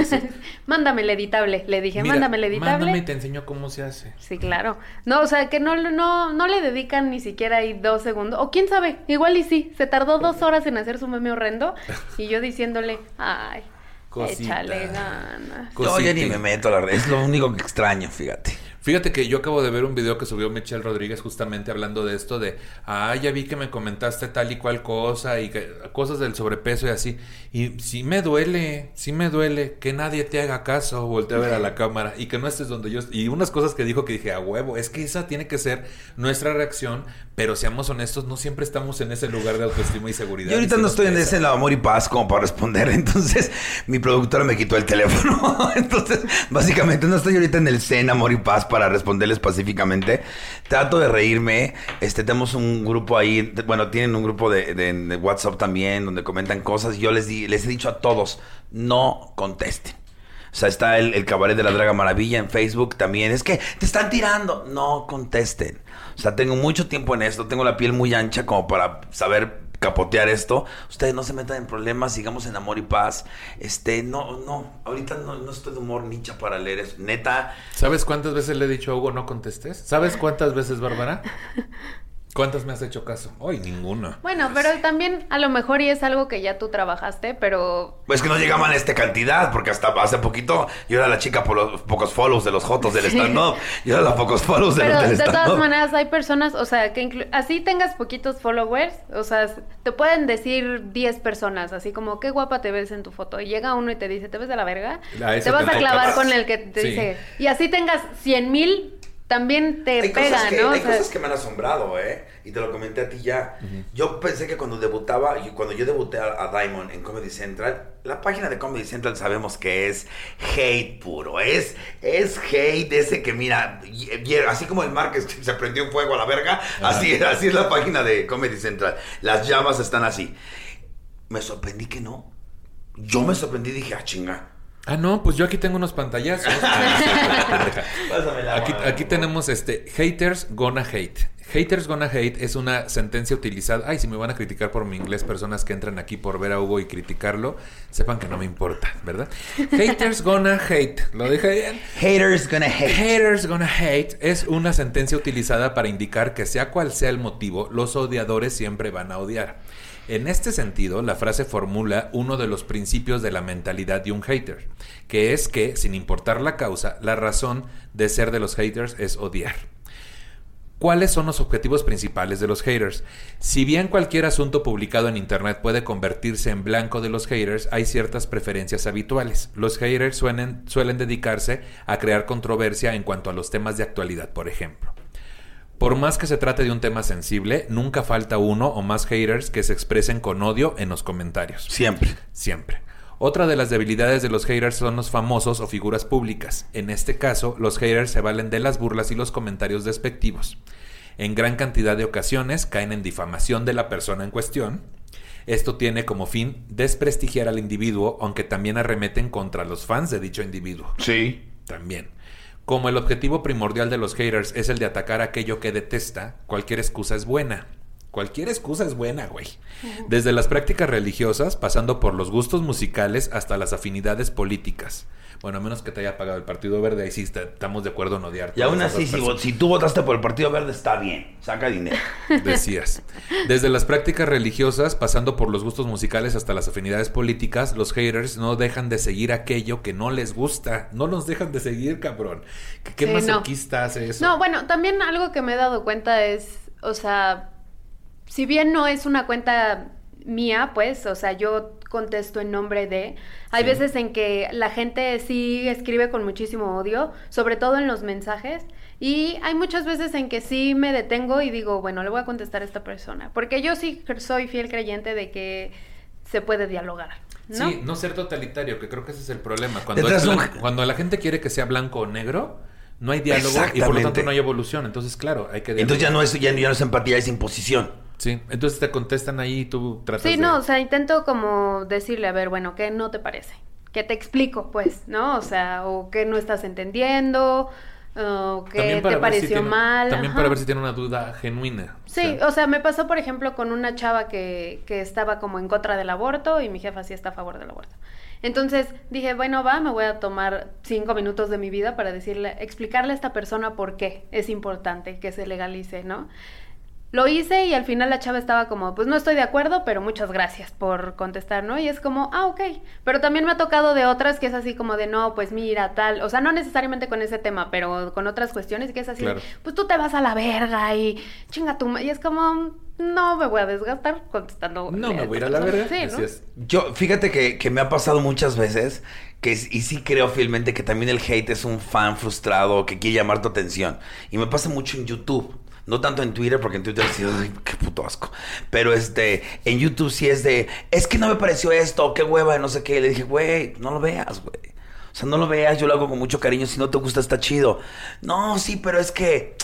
mándame el editable, le dije, mándame el editable. Mándame y te enseño cómo se hace. Sí, claro. No, o sea, que no, no, no le dedican ni siquiera ahí dos segundos. O quién sabe, igual y sí, se tardó dos horas en hacer su meme horrendo y yo diciéndole, ay, Échale ganas. Yo ya ni me meto, la verdad. Es lo único que extraño, fíjate. Fíjate que yo acabo de ver un video que subió Michelle Rodríguez justamente hablando de esto de, ah, ya vi que me comentaste tal y cual cosa y que, cosas del sobrepeso y así. Y sí me duele, sí me duele que nadie te haga caso, voltea a ver a la cámara y que no estés donde yo Y unas cosas que dijo que dije, a huevo, es que esa tiene que ser nuestra reacción, pero seamos honestos, no siempre estamos en ese lugar de autoestima y seguridad. Yo ahorita no estoy en ese amor y paz como para responder, entonces mi productora me quitó el teléfono. entonces, básicamente no estoy ahorita en el zen amor y paz para responderles pacíficamente. Trato de reírme. Este, tenemos un grupo ahí, bueno, tienen un grupo de WhatsApp también donde comentan cosas. Yo les, di, les he dicho a todos, no contesten. O sea, está el, el cabaret de la Draga Maravilla en Facebook también. Es que te están tirando. No contesten. O sea, tengo mucho tiempo en esto. Tengo la piel muy ancha como para saber capotear esto. Ustedes no se metan en problemas. Sigamos en amor y paz. Este, no, no. Ahorita no, no estoy de humor nicha para leer eso. Neta. ¿Sabes cuántas veces le he dicho a Hugo no contestes? ¿Sabes cuántas veces, Bárbara? ¿Cuántas me has hecho caso? Hoy ninguna. Bueno, pero también a lo mejor y es algo que ya tú trabajaste, pero Pues que no llegaban a esta cantidad, porque hasta hace poquito yo era la chica por los pocos follows de los jotos del Sí. stand-up. Yo era la pocos follows de Pero los del de todas stand-up. maneras hay personas, o sea, que inclu- así tengas poquitos followers, o sea, te pueden decir 10 personas, así como, qué guapa te ves en tu foto. Y llega uno y te dice, ¿te ves de la verga? Te vas te a clavar con el que te Sí. dice. Y así tengas 100 mil, también te Hay pega, cosas, que, ¿no? O hay sea, cosas que me han asombrado, ¿eh? Y te lo comenté a ti ya. Yo pensé que cuando debutaba, y cuando yo debuté a, a Diamond en Comedy Central, la página de Comedy Central sabemos que es hate puro. Es, es hate ese que, mira, y- y- así como el Márquez que se prendió en fuego a la verga, así, así es la página de Comedy Central. Las llamas están así. Me sorprendí que no. Yo me sorprendí y dije, ah, chinga. Ah, no, pues yo aquí tengo unos pantallazos. Aquí, tenemos este haters gonna hate. Haters gonna hate es una sentencia utilizada. Ay, si me van a criticar por mi inglés, personas que entran aquí por ver a Hugo y criticarlo, sepan que no me importa, ¿verdad? Haters gonna hate. Lo dije bien. Haters gonna hate. Haters gonna hate es una sentencia utilizada para indicar que sea cual sea el motivo, los odiadores siempre van a odiar. En este sentido, la frase formula uno de los principios de la mentalidad de un hater, que es que, sin importar la causa, la razón de ser de los haters es odiar. ¿Cuáles son los objetivos principales de los haters? Si bien cualquier asunto publicado en Internet puede convertirse en blanco de los haters, hay ciertas preferencias habituales. Los haters suelen, suelen dedicarse a crear controversia en cuanto a los temas de actualidad, por ejemplo. Por más que se trate de un tema sensible, nunca falta uno o más haters que se expresen con odio en los comentarios. Siempre. Siempre. Otra de las debilidades de los haters son los famosos o figuras públicas. En este caso, los haters se valen de las burlas y los comentarios despectivos. En gran cantidad de ocasiones caen en difamación de la persona en cuestión. Esto tiene como fin desprestigiar al individuo, aunque también arremeten contra los fans de dicho individuo. Sí. También. Como el objetivo primordial de los haters es el de atacar aquello que detesta, cualquier excusa es buena. Cualquier excusa es buena, güey. Desde las prácticas religiosas, pasando por los gustos musicales hasta las afinidades políticas. Bueno, a menos que te haya pagado el Partido Verde, ahí sí está- estamos de acuerdo en odiar. Y aún así, si, tú votaste por el Partido Verde, está bien. Saca dinero. Decías. Desde las prácticas religiosas, pasando por los gustos musicales hasta las afinidades políticas, los haters no dejan de seguir aquello que no les gusta. No los dejan de seguir, cabrón. ¿Qué, qué Sí, no. masoquista hace eso? No, bueno, también algo que me he dado cuenta es, o sea, si bien no es una cuenta mía, pues, o sea, yo contesto en nombre de, hay Sí. veces en que la gente sí escribe con muchísimo odio, sobre todo en los mensajes, y hay muchas veces en que sí me detengo y digo, bueno, le voy a contestar a esta persona, porque yo sí soy fiel creyente de que se puede dialogar, ¿no? Sí, no ser totalitario, que creo que ese es el problema. Cuando, es un- cuando la gente quiere que sea blanco o negro, no hay diálogo y por lo tanto no hay evolución. Entonces, claro, hay que Entonces ya no es, ya, ya no es empatía, es imposición. Sí, entonces te contestan ahí y tú tratas Sí, de... no, o sea, intento como decirle, a ver, bueno, ¿qué no te parece? ¿Qué te explico, pues, no? O sea, o qué no estás entendiendo, o qué te si pareció tiene- mal. También ajá. para ver si tiene una duda genuina. O Sí, sea, o sea, me pasó, por ejemplo, con una chava que, que estaba como en contra del aborto y mi jefa sí está a favor del aborto. Entonces dije, bueno, va, me voy a tomar cinco minutos de mi vida para decirle, explicarle a esta persona por qué es importante que se legalice, ¿no? Lo hice y al final la chava estaba como, pues no estoy de acuerdo, pero muchas gracias por contestar, ¿no? Y es como, ah, ok. Pero también me ha tocado de otras que es así como de, no, pues mira, tal. O sea, no necesariamente con ese tema, pero con otras cuestiones que es así, Claro. pues tú te vas a la verga y chinga tu... ma-". Y es como, no me voy a desgastar contestando. No me voy a ir a la verga. Sí, ¿no? Es. Yo, fíjate que, que me ha pasado muchas veces que, y sí creo fielmente que también el hate es un fan frustrado que quiere llamar tu atención. Y me pasa mucho en YouTube. No tanto en Twitter, porque en Twitter sí, ay, qué puto asco. Pero este, en YouTube sí es de, es que no me pareció esto, qué hueva, no sé qué. Le dije, güey, no lo veas, güey. O sea, no lo veas, yo lo hago con mucho cariño. Si no te gusta, está chido. No, sí, pero es que,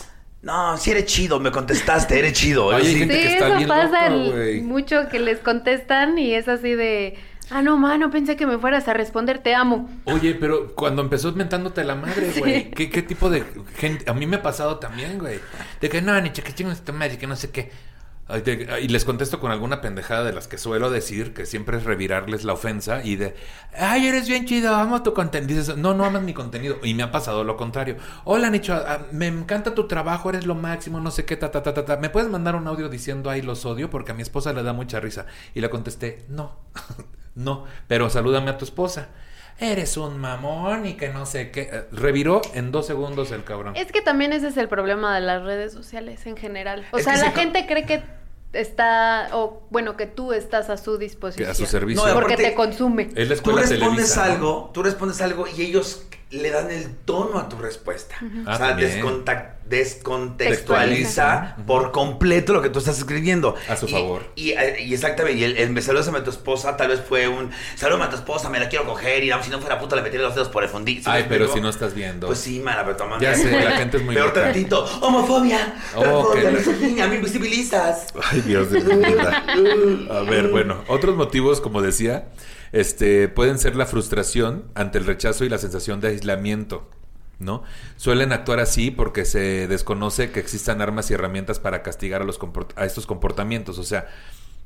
no, sí eres chido, me contestaste, eres chido. Oye, hay Sí. gente Sí, que está eso bien pasa loca, el- güey. mucho que les contestan y es así de, ah, no, mano, pensé que me fueras a responder, te amo. Oye, pero cuando empezó mentándote la madre, güey, ¿qué, qué tipo de gente? A mí me ha pasado también, güey. De que no, ni que chingas tu madre, que no sé qué. Y les contesto con alguna pendejada de las que suelo decir, que siempre es revirarles la ofensa y de, ay, eres bien chido, amo tu contenido. Dices, no, no amas mi contenido. Y me ha pasado lo contrario. Hola, Nicho, ah, me encanta tu trabajo, eres lo máximo, no sé qué, ta, ta, ta, ta, ta. ¿Me puedes mandar un audio diciendo, ay, los odio? Porque a mi esposa le da mucha risa. Y le contesté, no, no, pero salúdame a tu esposa. Eres un mamón y que no sé qué. Eh, Reviró en dos segundos el cabrón. Es que también ese es el problema de las redes sociales en general. O Es sea, la se gente cree que está, o bueno, que tú estás a su disposición. Que a su servicio. No, Porque te consume. Es la Tú escuela respondes Televisa, ¿no? algo, tú respondes algo y ellos le dan el tono a tu respuesta. Ah, o sea, descontextualiza Textualiza. por completo lo que tú estás escribiendo. A su Y- favor. Y, eh, y exactamente, y el, el me salúdame a tu esposa tal vez fue un salúdame a tu esposa, me la quiero coger y si no fuera puta le metería los dedos por el fundillo. ¿Sí me Ay, pero explico? si no estás viendo. Pues sí, mala, pero toma. Ya sé, la gente es muy Peor loca. tantito. Homofobia. Oh, Homofobia, me invisibilizas. Ay, Dios de mi vida. A ver, bueno, otros motivos, como decía, este, pueden ser la frustración ante el rechazo y la sensación de aislamiento, ¿no? Suelen actuar así porque se desconoce que existan armas y herramientas para castigar a, los comport- a estos comportamientos, o sea,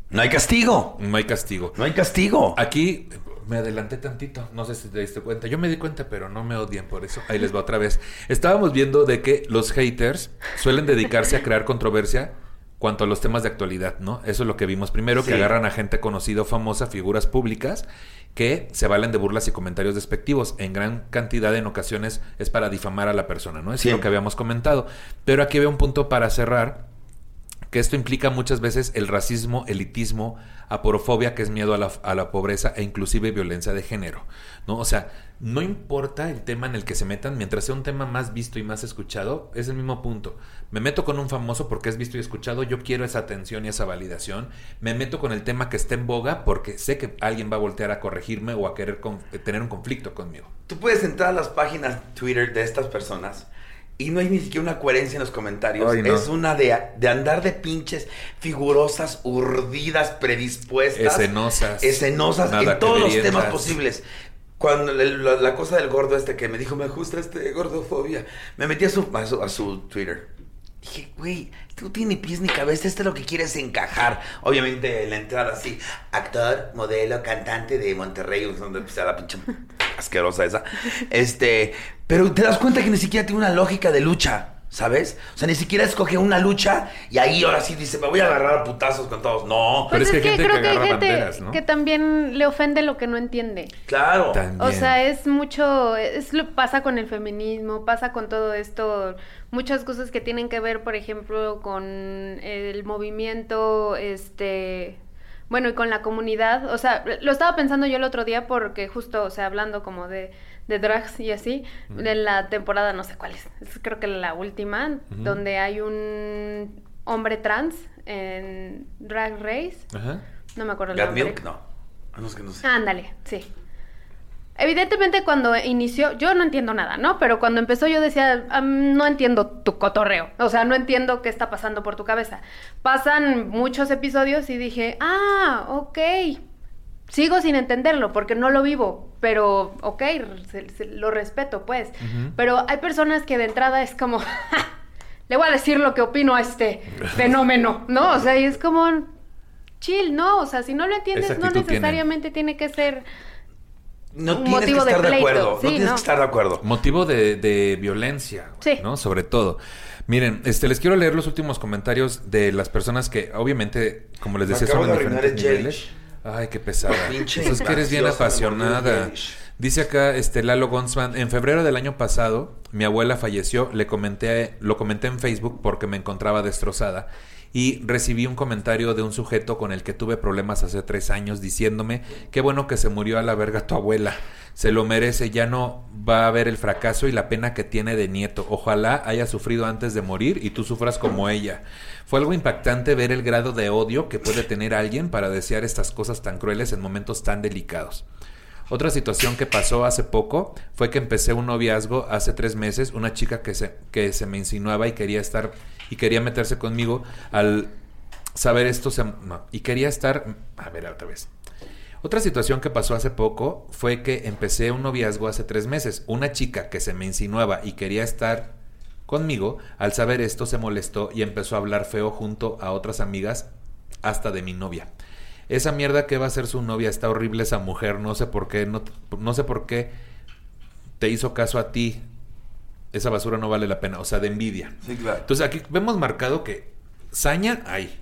No hay castigo. no hay castigo. No hay castigo. Aquí me adelanté tantito, no sé si te diste cuenta. Yo me di cuenta, pero no me odien por eso. Ahí les va otra vez. Estábamos viendo de que los haters suelen dedicarse a crear controversia cuanto a los temas de actualidad, ¿no? Eso es lo que vimos primero, que agarran a gente conocida famosa, figuras públicas, que se valen de burlas y comentarios despectivos. En gran cantidad en ocasiones es para difamar a la persona, ¿no? Sí. es lo que habíamos comentado. Pero aquí veo un punto para cerrar que esto implica muchas veces el racismo, elitismo, aporofobia, que es miedo a la, a la pobreza e inclusive violencia de género, ¿no? O sea, no importa el tema en el que se metan, mientras sea un tema más visto y más escuchado, es el mismo punto. Me meto con un famoso porque es visto y escuchado, yo quiero esa atención y esa validación. Me meto con el tema que esté en boga porque sé que alguien va a voltear a corregirme o a querer tener un conflicto conmigo. Tú puedes entrar a las páginas Twitter de estas personas y no hay ni siquiera una coherencia en los comentarios. Ay, no. Es una de, de andar de pinches figurosas, urdidas, predispuestas. Escenosas. Escenosas en todos los temas posibles. Cuando el- la, la cosa del gordo este que me dijo, me gusta este gordofobia, me metí a su, a su, a su Twitter. Dije, güey, tú tienes pies ni cabeza, este es lo que quieres encajar. Obviamente la entrada así, actor, modelo, cantante de Monterrey, donde pues, la pinche asquerosa esa. Este, pero te das cuenta que ni siquiera tiene una lógica de lucha, ¿sabes? O sea, ni siquiera escoge una lucha y ahí ahora sí dice, me voy a agarrar a putazos con todos. No, Pero Pues es es que hay que, gente creo que que hay agarra gente banderas, ¿no? que también le ofende lo que no entiende. claro. Tan- O sea, es mucho, es lo pasa con el feminismo, pasa con todo esto, muchas cosas que tienen que ver, por ejemplo, con el movimiento, este, bueno, y con la comunidad. O sea, lo estaba pensando yo el otro día porque justo, o sea, hablando como de, de drags y así, en la temporada, no sé cuál es, es creo que la última, donde hay un hombre trans en Drag Race, Ajá. no me acuerdo el Got nombre. Milk, no. Ah, no, es que no sé. Ándale, sí. Evidentemente cuando inició, yo no entiendo nada, ¿no? Pero cuando empezó yo decía, "Am, no entiendo tu cotorreo, o sea, no entiendo qué está pasando por tu cabeza. Pasan muchos episodios y dije, ah, ok. Sigo sin entenderlo porque no lo vivo, pero ok, se- se- lo respeto pues. Pero hay personas que de entrada es como, "Ja, le voy a decir lo que opino a este fenómeno, ¿no? O sea, y es como, chill, ¿no? O sea, si no lo entiendes, no necesariamente tiene que ser no un tienes que motivo de estar de, pleito. acuerdo. Sí, no tienes no. que estar de acuerdo. Motivo de, de violencia, Sí. ¿no? Sobre todo. Miren, este, les quiero leer los últimos comentarios de las personas que, obviamente, como les decía, son de diferentes el niveles. Ay, qué pesada. Pinche Pues es que eres bien apasionada. Dice acá este Lalo Gonsman, en febrero del año pasado, mi abuela falleció, le comenté, lo comenté en Facebook porque me encontraba destrozada y recibí un comentario de un sujeto con el que tuve problemas hace tres años diciéndome qué bueno que se murió a la verga tu abuela, se lo merece, ya no va a ver el fracaso y la pena que tiene de nieto, ojalá haya sufrido antes de morir y tú sufras como ella. Fue algo impactante ver el grado de odio que puede tener alguien para desear estas cosas tan crueles en momentos tan delicados. Otra situación que pasó hace poco fue que empecé un noviazgo hace tres meses, una chica que se, que se me insinuaba y quería estar y quería meterse conmigo al saber esto se, y quería estar a ver otra vez. Otra situación que pasó hace poco fue que empecé un noviazgo hace tres meses. Una chica que se me insinuaba y quería estar conmigo, al saber esto se molestó y empezó a hablar feo junto a otras amigas hasta de mi novia. Esa mierda que va a ser su novia está horrible esa mujer, no sé por qué, no, no sé por qué te hizo caso a ti. Esa basura no vale la pena, o sea, de envidia. Sí, claro. Entonces aquí vemos marcado que saña hay.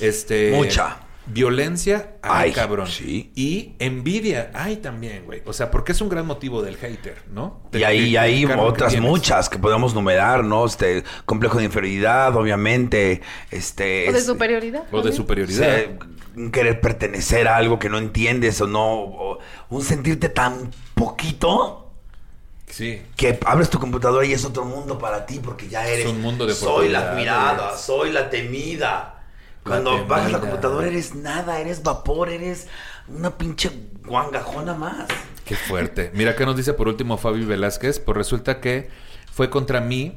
Este Mucha. Violencia hay, Ay, cabrón. sí. Y envidia hay también, güey. O sea, porque es un gran motivo del hater, ¿no? Y ahí hay que otras muchas que podemos numerar, ¿no? Este, complejo de inferioridad, obviamente. Este. O de es- superioridad. O de superioridad. un querer pertenecer a algo que no entiendes o no. o un sentirte tan poquito Sí. que abres tu computadora y es otro mundo para ti porque ya eres. un mundo de Soy la admirada, soy la temida. Cuando temida. bajas la computadora eres nada, eres vapor, eres una pinche guangajona más. Qué fuerte. Mira qué nos dice por último Fabi Velázquez. Pues resulta que fue contra mí,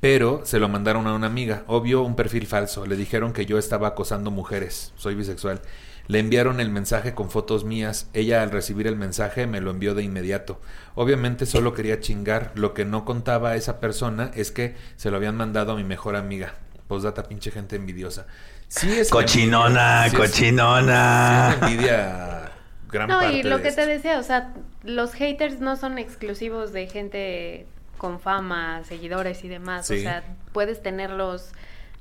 pero se lo mandaron a una amiga. Obvio, un perfil falso. Le dijeron que yo estaba acosando mujeres. Soy bisexual. Le enviaron el mensaje con fotos mías. Ella al recibir el mensaje me lo envió de inmediato. Obviamente solo quería chingar. Lo que no contaba a esa persona es que se lo habían mandado a mi mejor amiga. Postdata, pinche gente envidiosa. Sí es Cochinona, envidia. Sí es- cochinona. sí es envidia gran No, parte y lo de que te decía, o sea, los haters no son exclusivos de gente con fama, seguidores y demás. Sí. O sea, puedes tenerlos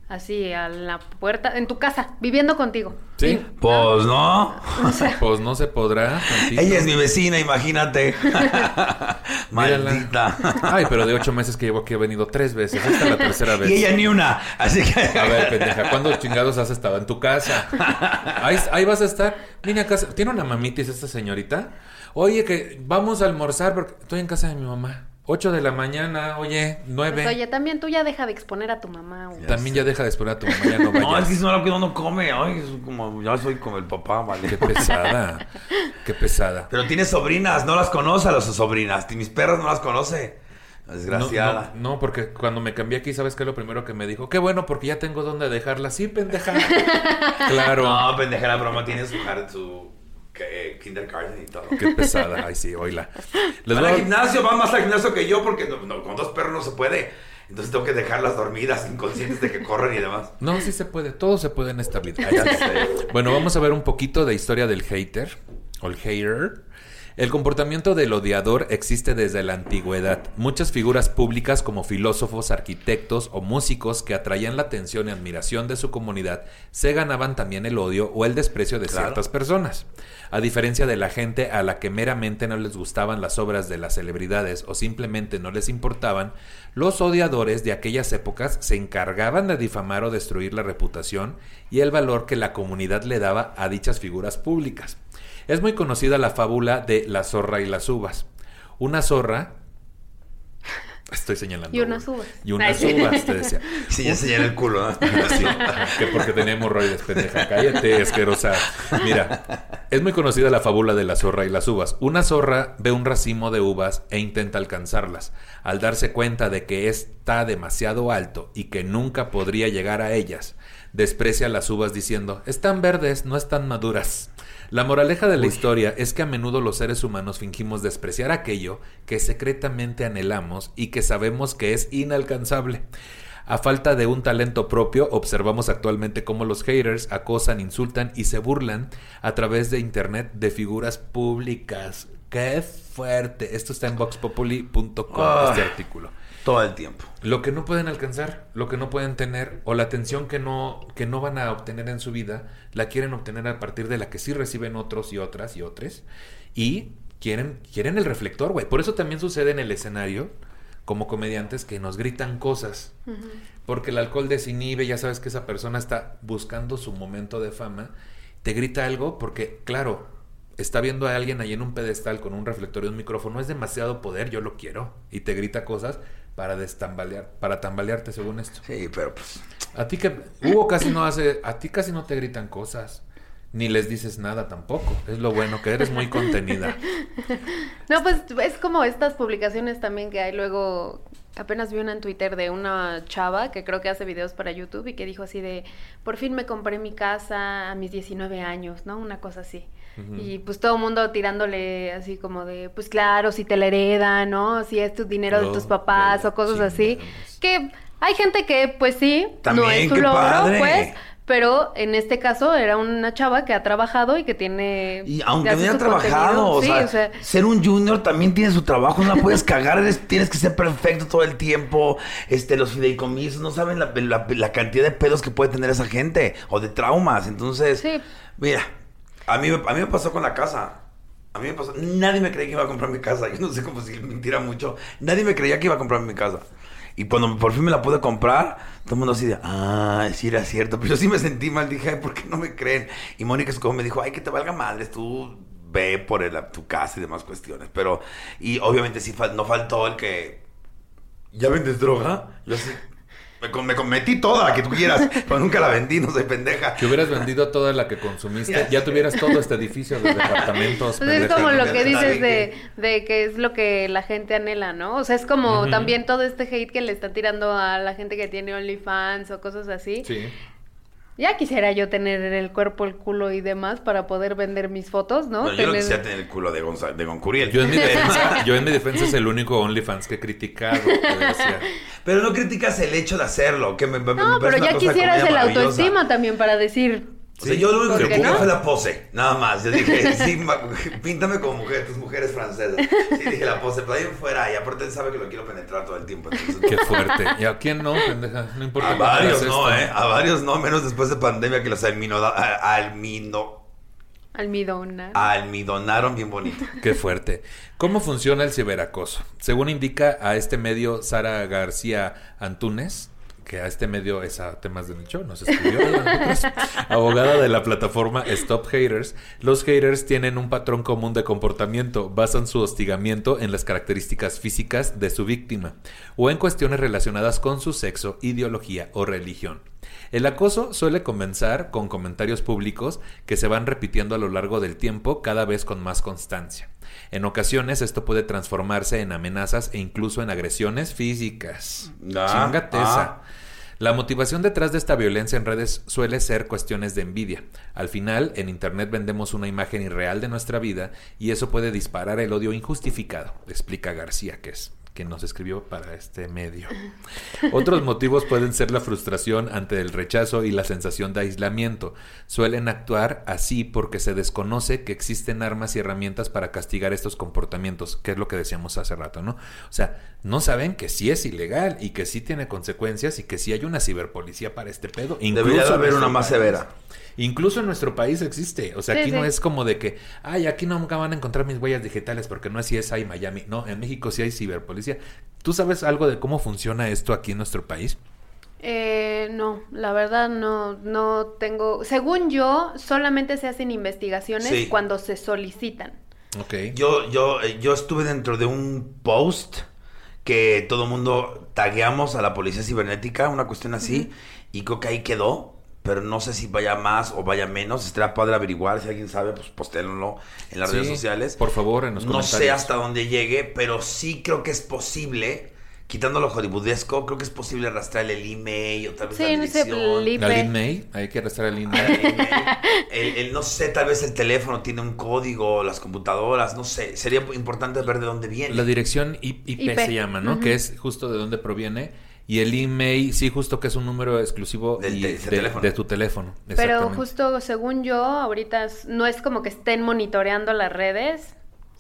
así a la puerta, en tu casa, viviendo contigo. Sí. Y- Pues no. O sea, Pues no se podrá. tantito. Ella es mi vecina, imagínate. Maldita. Ay, pero de ocho meses que llevo aquí he venido tres veces. Esta es la tercera vez. Y ella ni una. Así que. A ver, pendeja, ¿cuándo chingados has estado en tu casa? Ahí, ahí vas a estar. Vine a casa. ¿Tiene una mamitis esta señorita? Oye, que vamos a almorzar porque estoy en casa de mi mamá. Ocho de la mañana, oye, nueve. pues, oye, también tú ya deja de exponer a tu mamá. güey. También ya deja de esperar a tu mamá, ya no No, es vayas. que no lo que uno come. Ay, es como, ya soy como el papá, vale. Qué pesada. Qué pesada. Pero tiene sobrinas, no las conoce a las sobrinas. Mis perros no las conoce. No, Desgraciada. no, no, porque cuando me cambié aquí, ¿sabes qué es lo primero que me dijo? Qué bueno, porque ya tengo dónde dejarla. Sí, pendeja. claro. No, pendeja, la broma tiene su, su que- kindergarten y todo. Qué pesada. Ay, sí, oíla. Les Van voy al gimnasio, van más al gimnasio que yo porque no- no, con dos perros no se puede. Entonces tengo que dejarlas dormidas, inconscientes de que corren y demás. No, sí se puede. Todo se puede en esta vida. Bueno, vamos a ver un poquito de historia del hater. O el hater. El comportamiento del odiador existe desde la antigüedad. Muchas figuras públicas como filósofos, arquitectos o músicos que atraían la atención y admiración de su comunidad se ganaban también el odio o el desprecio de Claro. ciertas personas. A diferencia de la gente a la que meramente no les gustaban las obras de las celebridades o simplemente no les importaban, los odiadores de aquellas épocas se encargaban de difamar o destruir la reputación y el valor que la comunidad le daba a dichas figuras públicas. Es muy conocida la fábula de la zorra y las uvas. Una zorra... Estoy señalando. Y unas uvas. Y unas Ay, uvas, te decía. Sí, ya señala el culo, ¿no? Sí, que porque tenía hemorroides, pendeja. Cállate, asquerosa. Mira, es muy conocida la fábula de la zorra y las uvas. Una zorra ve un racimo de uvas e intenta alcanzarlas. Al darse cuenta de que está demasiado alto y que nunca podría llegar a ellas, desprecia las uvas diciendo, están verdes, no están maduras. La moraleja de la historia es que a menudo los seres humanos fingimos despreciar aquello que secretamente anhelamos y que sabemos que es inalcanzable. A falta de un talento propio, observamos actualmente cómo los haters acosan, insultan y se burlan a través de internet de figuras públicas. ¡Qué fuerte! Esto está en voxpopuli.com, Ah. este artículo. Todo el tiempo. Lo que no pueden alcanzar, lo que no pueden tener, o la atención que no, que no van a obtener en su vida, la quieren obtener a partir de la que sí reciben otros y otras y otros. Y quieren, quieren el reflector, güey. Por eso también sucede en el escenario, como comediantes, que nos gritan cosas. Porque el alcohol desinhibe, ya sabes que esa persona está buscando su momento de fama. Te grita algo porque, claro, está viendo a alguien ahí en un pedestal con un reflector y un micrófono. Es demasiado poder, yo lo quiero. Y te grita cosas para destambalear, para tambalearte según esto. Sí, pero pues. A ti que Hugo casi no hace, a ti casi no te gritan cosas. Ni les dices nada tampoco. Es lo bueno, que eres muy contenida. No, pues es como estas publicaciones también que hay luego. Apenas vi una en Twitter de una chava que creo que hace videos para YouTube y que dijo así de, por fin me compré mi casa a mis 19 años, ¿no? Una cosa así. Y pues todo el mundo tirándole así como de, pues claro, si te la heredan, ¿no? Si es tu dinero de tus papás o cosas así. chingados. Que hay gente que pues sí, no es su logro, padre. pues, pero en este caso era una chava que ha trabajado y que tiene... Y que aunque haya trabajado, o, sea, ser un junior también tiene su trabajo, no la puedes cagar, eres- tienes que ser perfecto todo el tiempo. Este, los fideicomisos, no saben la, la- la cantidad de pedos que puede tener esa gente, o de traumas. Entonces, Sí. mira, a mí, a mí me pasó con la casa. A mí me pasó, nadie me creía que iba a comprar mi casa. Yo no sé cómo si mentira mucho. Nadie me creía que iba a comprar mi casa. Y cuando por fin me la pude comprar, todo el mundo así de, ah, sí era cierto. Pero yo sí me sentí mal, dije, ay, ¿por qué no me creen? Y Mónica Escobar me dijo, ay, que te valga madres, tú ve por tu casa y demás cuestiones. Pero, y obviamente sí no faltó el que, ¿ya vendes droga? Yo así, me, com- me metí toda la que tú quieras, pero nunca la vendí, no soy pendeja. Si hubieras vendido toda la que consumiste, Ya tuvieras todo este edificio de departamentos. Pues es como lo que dices de, de que es lo que la gente anhela, ¿no? O sea, es como también todo este hate que le están tirando a la gente que tiene OnlyFans o cosas así. Sí. Ya quisiera yo tener el cuerpo, el culo y demás para poder vender mis fotos, ¿no? No, yo no quisiera tener el culo de, Gonza- de Goncuriel. Yo en, mi defensa, yo en mi defensa es el único OnlyFans que he criticado. Pero no criticas el hecho de hacerlo, que me, me- No, pero ya quisieras el autoestima también para decir... O sea, yo lo único ¿Por que pude no? fue la pose, nada más. Yo dije, sí, píntame como mujer, tus mujeres francesas. Sí, dije la pose, pero ahí en fuera, y aparte él sabe que lo quiero penetrar todo el tiempo. Entonces, Qué fuerte. ¿Y a quién no, pendeja? No importa. a varios no, esto. ¿eh? A varios no, menos después de pandemia que los almino, a- almino, Almidona. almidonaron bien bonito. Qué fuerte. ¿Cómo funciona el ciberacoso? Según indica a este medio Sara García Antunes, que a este medio es a temas de nicho, nos escribió, abogada de la plataforma Stop Haters, los haters tienen un patrón común de comportamiento, basan su hostigamiento en las características físicas de su víctima o en cuestiones relacionadas con su sexo, ideología o religión. El acoso suele comenzar con comentarios públicos que se van repitiendo a lo largo del tiempo cada vez con más constancia. En ocasiones esto puede transformarse en amenazas e incluso en agresiones físicas. Ah, Chíngate esa. ah. La motivación detrás de esta violencia en redes suele ser cuestiones de envidia. Al final, en Internet vendemos una imagen irreal de nuestra vida y eso puede disparar el odio injustificado, explica García, que es quien nos escribió para este medio. Otros motivos pueden ser la frustración ante el rechazo y la sensación de aislamiento. Suelen actuar así porque se desconoce que existen armas y herramientas para castigar estos comportamientos, que es lo que decíamos hace rato, ¿no? O sea, no saben que sí es ilegal y que sí tiene consecuencias y que sí hay una ciberpolicía para este pedo. Debería de en haber nuestro una más severa. Incluso en nuestro país existe. O sea, Sí, aquí no es como de que, ay, aquí nunca van a encontrar mis huellas digitales porque no así es ahí Miami. No, en México sí hay ciberpolicía. ¿Tú sabes algo de cómo funciona esto aquí en nuestro país? Eh, no, la verdad no, no tengo... Según yo, solamente se hacen investigaciones Sí. cuando se solicitan. Ok. Yo, yo, eh, yo estuve dentro de un post que todo el mundo tagueamos a la policía cibernética, una cuestión así, y creo que ahí quedó, pero no sé si vaya más o vaya menos. Estaría padre averiguar, si alguien sabe, pues postélenlo en las Sí, redes sociales. Por favor, en los no comentarios. sé hasta dónde llegue, pero sí creo que es posible, quitando lo hollywoodesco, creo que es posible arrastrar el email o tal vez Sí, la no sé, dirección. el hay que arrastrar a Lin El, email, el- el- no sé, tal vez el teléfono tiene un código, las computadoras, no sé. Sería importante ver de dónde viene. La dirección IP, IP. se llama, ¿no? Que es justo de dónde proviene. Y el email, sí, justo que es un número exclusivo Del y te- de, ese teléfono. de tu teléfono. Pero justo según yo, ahorita es- no es como que estén monitoreando las redes,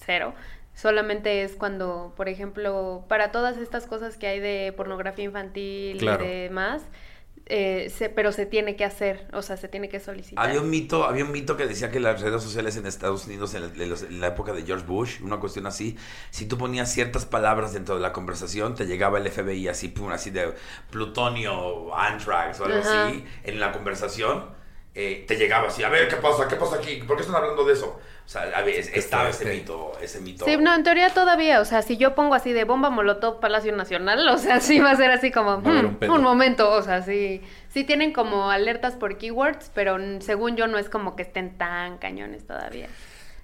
cero. Solamente es cuando, por ejemplo, para todas estas cosas que hay de pornografía infantil Claro. y demás, eh, se- pero se tiene que hacer, o sea, se tiene que solicitar. Había un mito, había un mito que decía que las redes sociales en Estados Unidos en, la- en los- en la época de George Bush, una cuestión así, si tú ponías ciertas palabras dentro de la conversación, te llegaba el FBI así, pum, así de plutonio, anthrax o algo Ajá. así, en la conversación, eh, te llegaba así, a ver, ¿qué pasa? ¿Qué pasa aquí? ¿Por qué están hablando de eso? O sea, a ver, estaba ese fuerte. mito, ese mito. Sí, no, en teoría todavía, o sea, si yo pongo así de bomba molotov Palacio Nacional, o sea, sí va a ser así como, "Hmm, un pedo". un momento, o sea, sí, sí tienen como alertas por keywords, pero según yo no es como que estén tan cañones todavía.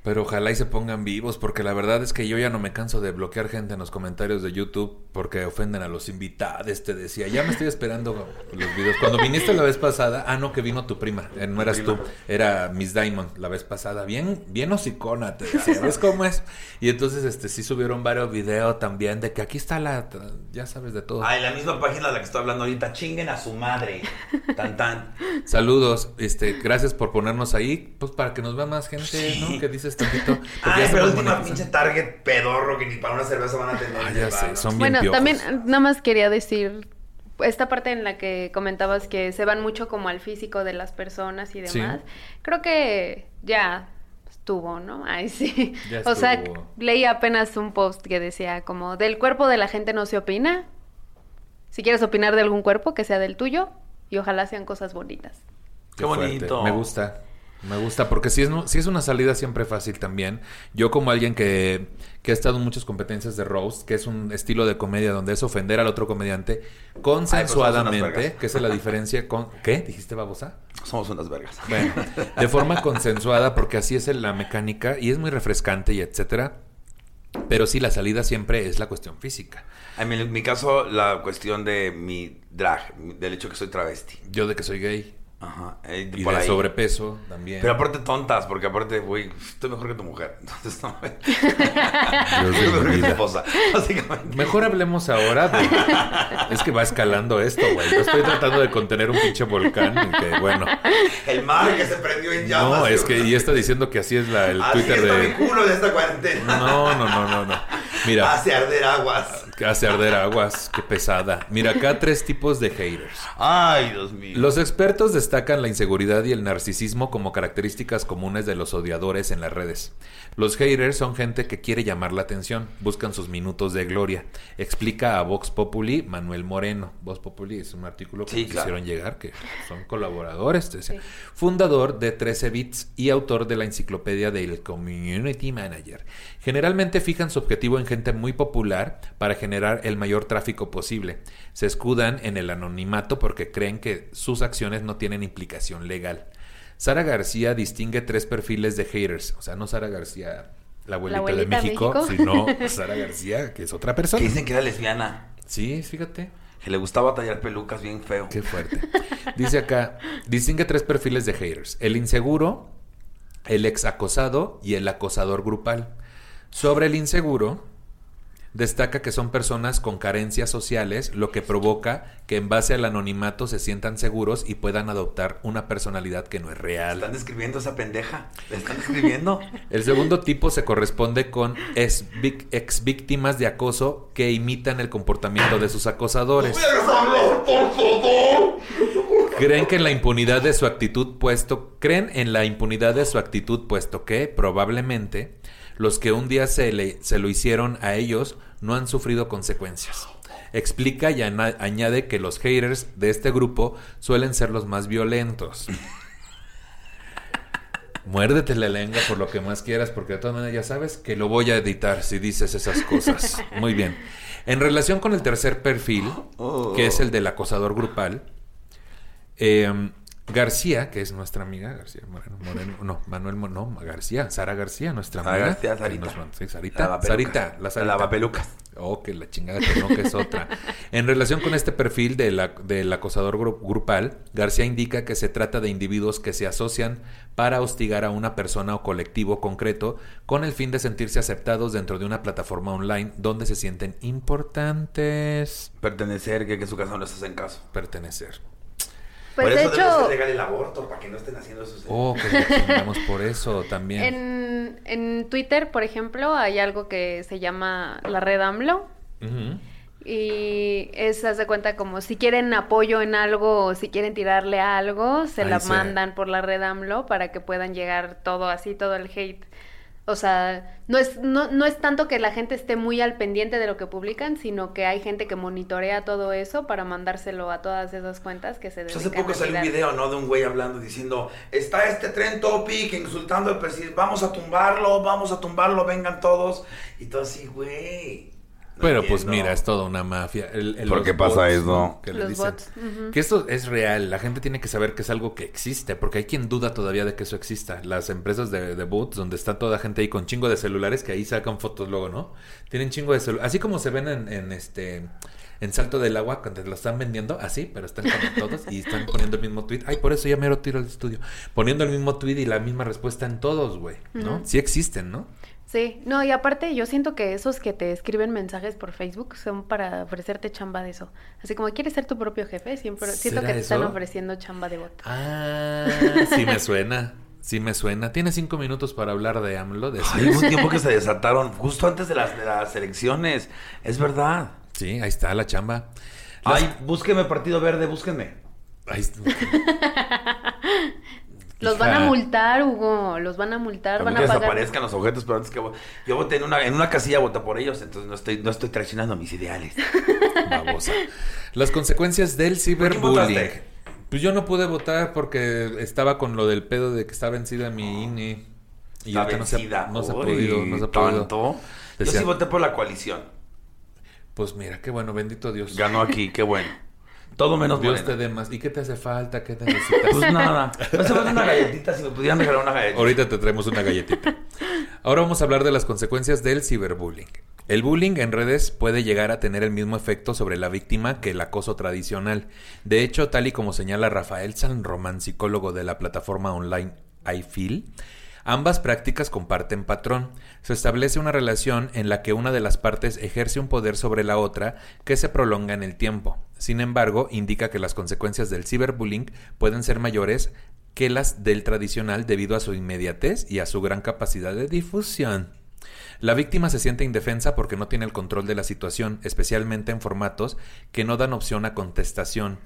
Pero ojalá y se pongan vivos, porque la verdad es que yo ya no me canso de bloquear gente en los comentarios de YouTube porque ofenden a los invitados. Te decía, ya me estoy esperando los videos. Cuando viniste la vez pasada, ah, no, que vino tu prima, eh, no eras tú, era Miss Diamond la vez pasada. Bien, bien hocicona, te decía, ¿ves cómo es? Y entonces, este, sí subieron varios videos también de que aquí está la, ya sabes de todo. Ay, la misma página de la que estoy hablando ahorita, chinguen a su madre. Tan tan. Saludos, este, gracias por ponernos ahí, pues para que nos vea más gente, Sí. ¿no? Que dices tantito. Ay, ya pero última pinche Target pedorro que ni para una cerveza van a tener. Ah, ya sé, ¿no? son bien Bueno, piojos. también nada más quería decir esta parte en la que comentabas que se van mucho como al físico de las personas y Sí. demás. Creo que ya estuvo, ¿no? Ay, sí. Ya O sea, leí apenas un post que decía como del cuerpo de la gente no se opina. Si quieres opinar de algún cuerpo, que sea del tuyo y ojalá sean cosas bonitas. Qué fuerte. bonito. Me gusta. Me gusta, porque si es, no- si es una salida siempre fácil también. Yo como alguien que, que ha estado en muchas competencias de roast, que es un estilo de comedia donde es ofender al otro comediante Ay, pues consensuadamente, que esa es la diferencia con... ¿Qué? ¿Dijiste babosa? Somos unas vergas. Bueno, de forma consensuada, porque así es la mecánica y es muy refrescante y etcétera. Pero sí, la salida siempre es la cuestión física. A mí, en mi caso, la cuestión de mi drag, del hecho que soy travesti. Yo de que soy gay Ajá. eh, y por de ahí. sobrepeso también. Pero aparte tontas, porque aparte, güey, estoy mejor que tu mujer. Entonces, no me... Estoy mejor que tu esposa, básicamente. Mejor hablemos ahora. Es que va escalando esto, güey. Yo estoy tratando de contener un pinche volcán y que, bueno... El mar que se prendió en llamas. No, es que... Y está diciendo que así es la, el Así Twitter está de... mi culo de esta cuarentena. No, no, no, no, no. Mira, Hace arder aguas. Que hace arder aguas. Qué pesada. Mira, acá tres tipos de haters. Ay, Dios mío. Los expertos destacan la inseguridad y el narcisismo como características comunes de los odiadores en las redes. Los haters son gente que quiere llamar la atención, buscan sus minutos de gloria. Explica a Vox Populi Manuel Moreno. Vox Populi es un artículo que Sí, nos claro. hicieron llegar, que son colaboradores, dice. fundador de 13 Bits y autor de la enciclopedia del Community Manager. Generalmente fijan su objetivo en gente muy popular para generar el mayor tráfico posible. Se escudan en el anonimato porque creen que sus acciones no tienen implicación legal. Sara García distingue tres perfiles de haters. O sea, no Sara García, la abuelita, abuelita de México, México. sino Sara García, que es otra Que persona. dicen que era lesbiana. Sí, fíjate. Que le gustaba tallar pelucas bien feo. Qué fuerte. Dice acá, distingue tres perfiles de haters. El inseguro, el ex acosado y el acosador grupal. Sobre el inseguro, destaca que son personas con carencias sociales, lo que provoca que en base al anonimato se sientan seguros y puedan adoptar una personalidad que no es real. Están describiendo esa pendeja. Le están describiendo. El segundo tipo se corresponde con ex, víctimas de acoso que imitan el comportamiento de sus acosadores. Creen que en la impunidad de su actitud puesto, creen en la impunidad de su actitud puesto que probablemente los que un día se, le- se lo hicieron a ellos no han sufrido consecuencias. Explica y añade que los haters de este grupo suelen ser los más violentos. Muérdete la lengua por lo que más quieras, porque de todas maneras ya sabes que lo voy a editar si dices esas cosas. Muy bien. En relación con el tercer perfil, que es el del acosador grupal, eh, García, que es nuestra amiga, García Moreno, Moreno, no, Manuel, Mo- no, García, Sara García, nuestra Sara amiga. García, Sarita. nos sí, Sarita, Lavapelucas. Sarita, la Sarita. Lavapelucas. Oh, que la chingada que no, que es otra. En relación con este perfil de la- del acosador gru- grupal, García indica que se trata de individuos que se asocian para hostigar a una persona o colectivo concreto con el fin de sentirse aceptados dentro de una plataforma online donde se sienten importantes. Pertenecer, que, que en su casa no les hacen caso. Pertenecer. Pues por de eso hecho, ser legal el aborto, para que no estén haciendo eso. Oh, que la chingamos por eso también. en, en Twitter, por ejemplo, hay algo que se llama la red AMLO. Y es, haz de cuenta, como si quieren apoyo en algo o si quieren tirarle a algo, se Ahí la mandan por la red AMLO para que puedan llegar todo así, todo el hate. O sea, no es, no, no es tanto que la gente esté muy al pendiente de lo que publican, sino que hay gente que monitorea todo eso para mandárselo a todas esas cuentas que se Pues dedican hace poco a salió un video, ¿no? De un güey hablando, diciendo, está este tren topic insultando al presidente, vamos a tumbarlo, vamos a tumbarlo, vengan todos. Y todo así, güey. Pero pues mira, es toda una mafia. El- el- ¿Por los qué pasa bots, eso? Que le Los dicen. bots. Que esto es real. La gente tiene que saber que es algo que existe. Porque hay quien duda todavía de que eso exista. Las empresas de, de bots, donde está toda gente ahí con chingo de celulares, que ahí sacan fotos luego, ¿no? Tienen chingo de celulares. Así como se ven en, en este... En Salto del Agua, cuando lo están vendiendo, así, pero están como todos y están poniendo el mismo tweet. Ay, por eso ya mero tiro al estudio. Poniendo el mismo tweet y la misma respuesta en todos, güey, ¿no? Sí existen, ¿no? Sí, no, y aparte yo siento que esos que te escriben mensajes por Facebook son para ofrecerte chamba de eso. Así como quieres ser tu propio jefe, siempre siento que ¿Será te están ofreciendo chamba de bot. Ah, sí me suena. Sí me suena. Tiene cinco minutos para hablar de AMLO. De Ay, hubo un tiempo que se desataron justo antes de las, de las elecciones. Es verdad. Sí, ahí está la chamba. Las- Ay, búsqueme Partido Verde, búsquenme. ahí está. Los van a multar, Hugo, los van a multar, van que a pagar. desaparezcan los objetos, pero antes que yo voté en una, en una casilla, voté por ellos, entonces no estoy, no estoy traicionando mis ideales. Babosa. Las consecuencias del ¿Por ciberbullying. Pues yo no pude votar porque estaba con lo del pedo de que está vencida mi INE. Y Está ahorita no se, ha- vencida. no se ha podido, no se ha podido. ¿Tanto? Yo sí voté por la coalición. Pues mira, qué bueno, bendito Dios. Ganó aquí, qué bueno. Todo menos Dios Morena. te dé más. ¿Y qué te hace falta? ¿Qué necesitas? Pues nada. No se falta una galletita, si me pudieran regalar una galletita. Ahorita te traemos una galletita. Ahora vamos a hablar de las consecuencias del ciberbullying. El bullying en redes puede llegar a tener el mismo efecto sobre la víctima que el acoso tradicional. De hecho, tal y como señala Rafael San Román, psicólogo de la plataforma online iFeel, ambas prácticas comparten patrón. Se establece una relación en la que una de las partes ejerce un poder sobre la otra que se prolonga en el tiempo. Sin embargo, indica que las consecuencias del ciberbullying pueden ser mayores que las del tradicional debido a su inmediatez y a su gran capacidad de difusión. La víctima se siente indefensa porque no tiene el control de la situación, especialmente en formatos que no dan opción a contestación.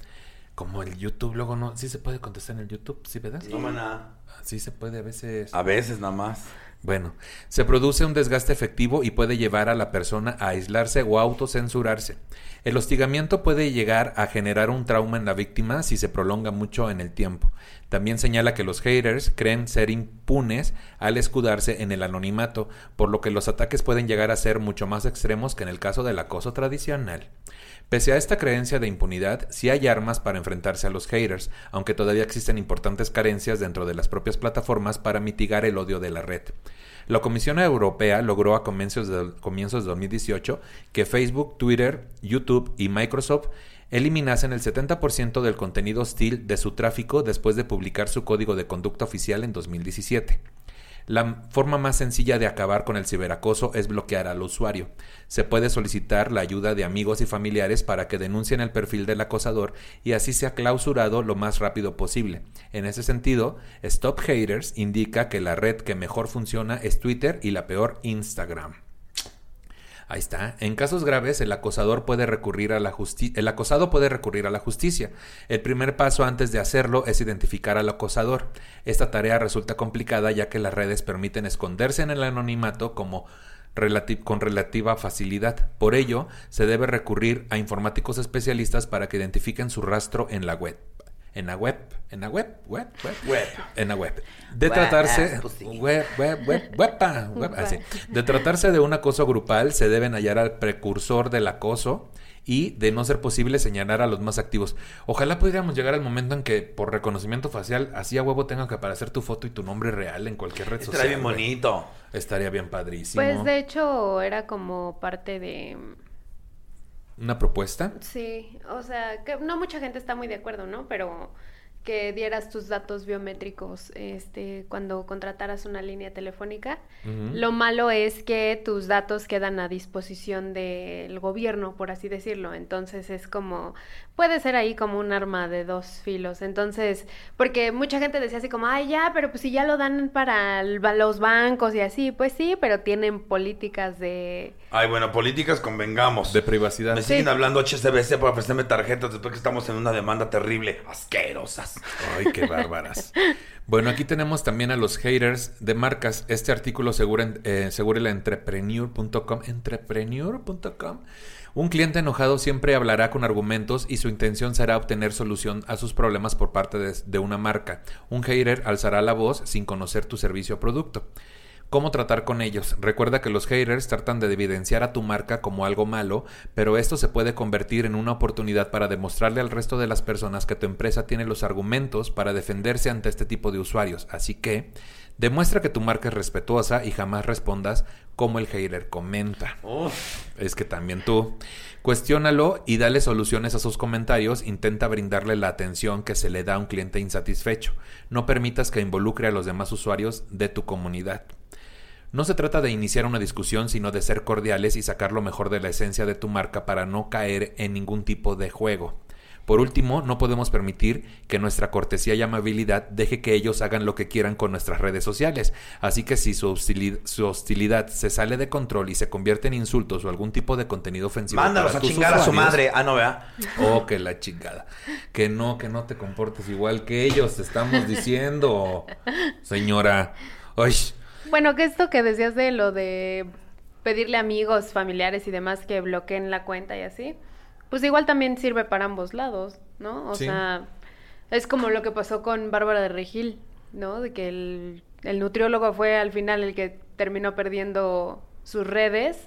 Como el YouTube, luego no. Sí se puede contestar en el YouTube, ¿sí, verdad? No, maná. Sí se puede a veces. A veces nada más. Bueno, se produce un desgaste efectivo y puede llevar a la persona a aislarse o autocensurarse. El hostigamiento puede llegar a generar un trauma en la víctima si se prolonga mucho en el tiempo. También señala que los haters creen ser impunes al escudarse en el anonimato, por lo que los ataques pueden llegar a ser mucho más extremos que en el caso del acoso tradicional. Pese a esta creencia de impunidad, sí hay armas para enfrentarse a los haters, aunque todavía existen importantes carencias dentro de las propias plataformas para mitigar el odio de la red. La Comisión Europea logró a comienzos de, comienzos de 2018 que Facebook, Twitter, YouTube y Microsoft eliminasen el 70% del contenido hostil de su tráfico después de publicar su código de conducta oficial en 2017. La forma más sencilla de acabar con el ciberacoso es bloquear al usuario. Se puede solicitar la ayuda de amigos y familiares para que denuncien el perfil del acosador y así sea clausurado lo más rápido posible. En ese sentido, Stop Haters indica que la red que mejor funciona es Twitter y la peor Instagram. Ahí está. En casos graves, el acosador puede recurrir a la. El acosado puede recurrir a la justicia. El primer paso antes de hacerlo es identificar al acosador. Esta tarea resulta complicada ya que las redes permiten esconderse en el anonimato con relativa facilidad. Por ello, se debe recurrir a informáticos especialistas para que identifiquen su rastro en la web. En la web, en la web, web, web, Web. en la web. De Web, tratarse pues sí. web, web, web, web, así. De tratarse de un acoso grupal, se deben hallar al precursor del acoso y, de no ser posible, señalar a los más activos. Ojalá pudiéramos llegar al momento en que, por reconocimiento facial, así a huevo tenga que aparecer tu foto y tu nombre real en cualquier red social. Estaría bien bonito. Estaría bien padrísimo. Pues de hecho era como parte de una propuesta. Sí, o sea, que no mucha gente está muy de acuerdo, ¿no? Pero que dieras tus datos biométricos este, cuando contrataras una línea telefónica. Lo malo es que tus datos quedan a disposición del gobierno, por así decirlo. Entonces es como, puede ser ahí como un arma de dos filos. Entonces, porque mucha gente decía así como, ay, ya, pero pues si ya lo dan para el- los bancos y así, pues sí, pero tienen políticas de... Ay, bueno, políticas convengamos. De privacidad. Me siguen hablando HSBC para ofrecerme tarjetas después que estamos en una demanda terrible. Asquerosas. Ay, qué bárbaras. Bueno, aquí tenemos también a los haters de marcas. Este artículo segura, eh, segúrela entrepreneur.com. Entrepreneur.com. Un cliente enojado siempre hablará con argumentos y su intención será obtener solución a sus problemas por parte de, una marca. Un hater alzará la voz sin conocer tu servicio o producto. ¿Cómo tratar con ellos? Recuerda que los haters tratan de evidenciar a tu marca como algo malo, pero esto se puede convertir en una oportunidad para demostrarle al resto de las personas que tu empresa tiene los argumentos para defenderse ante este tipo de usuarios. Así que, demuestra que tu marca es respetuosa y jamás respondas como el hater comenta. Es que también tú. Cuestiónalo y dale soluciones a sus comentarios. Intenta brindarle la atención que se le da a un cliente insatisfecho. No permitas que involucre a los demás usuarios de tu comunidad. No se trata de iniciar una discusión, sino de ser cordiales y sacar lo mejor de la esencia de tu marca para no caer en ningún tipo de juego. Por último, no podemos permitir que nuestra cortesía y amabilidad deje que ellos hagan lo que quieran con nuestras redes sociales. Así que si su hostilidad, su hostilidad se sale de control y se convierte en insultos o algún tipo de contenido ofensivo, Mándalos a chingar a su madre. Ah, no, vea. Oh, que la chingada. Que no, que no te comportes igual que ellos, te estamos diciendo, señora. Ay, Bueno, que esto que decías de lo de pedirle a amigos, familiares y demás que bloqueen la cuenta y así, pues igual también sirve para ambos lados, ¿no? O Sí. sea, es como lo que pasó con Bárbara de Regil, ¿no? De que el, el nutriólogo fue al final el que terminó perdiendo sus redes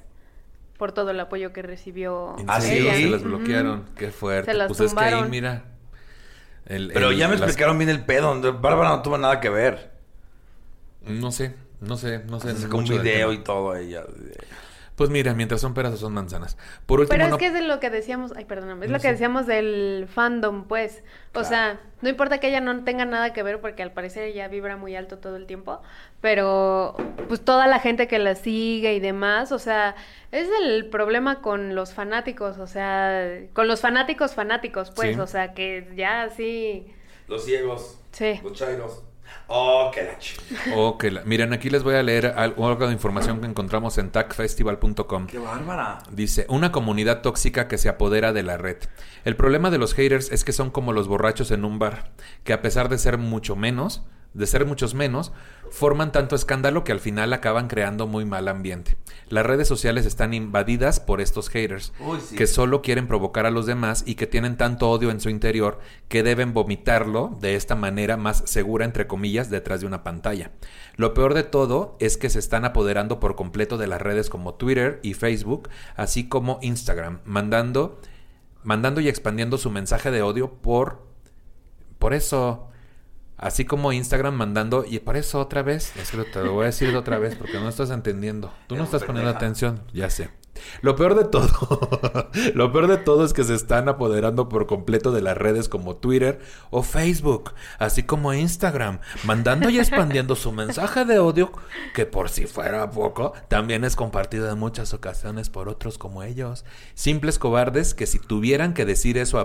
por todo el apoyo que recibió Ah, ¿sí? se las bloquearon. Qué fuerte. Se las pues es que ahí, mira. el- Pero el- ya me las- explicaron bien el pedo. donde Bárbara no tuvo nada que ver. No sé, no sé, no sé. Se sacó un mucho del video y todo ella. Pues mira, mientras son peras o son manzanas. Por último, Pero es no- que es de lo que decíamos, ay, perdóname, es No lo que decíamos del fandom, pues. O Claro. sea, no importa que ella no tenga nada que ver, porque al parecer ella vibra muy alto todo el tiempo, pero pues toda la gente que la sigue y demás, o sea, es el problema con los fanáticos, o sea, con los fanáticos fanáticos, pues, Sí. o sea, que ya así, Los ciegos. sí. Los chairos. Oh, qué la ch... Ok, la- miren, aquí les voy a leer al- algo de información que encontramos en tacfestival.com. Qué bárbara. Dice, una comunidad tóxica que se apodera de la red. El problema de los haters es que son como los borrachos en un bar, que a pesar de ser mucho menos, de ser muchos menos, forman tanto escándalo que al final acaban creando muy mal ambiente. Las redes sociales están invadidas por estos haters, Uy, sí. que solo quieren provocar a los demás y que tienen tanto odio en su interior que deben vomitarlo de esta manera más segura, entre comillas, detrás de una pantalla. Lo peor de todo es que se están apoderando por completo de las redes como Twitter y Facebook, así como Instagram, mandando, mandando y expandiendo su mensaje de odio por, por eso. Así como Instagram mandando, y por eso otra vez, es que te lo voy a decir de otra vez porque no estás entendiendo. Tú no estás poniendo atención, ya sé. Lo peor de todo, lo peor de todo es que se están apoderando por completo de las redes como Twitter o Facebook, así como Instagram, mandando y expandiendo su mensaje de odio, que por si fuera poco, también es compartido en muchas ocasiones por otros como ellos. Simples cobardes que si tuvieran que decir eso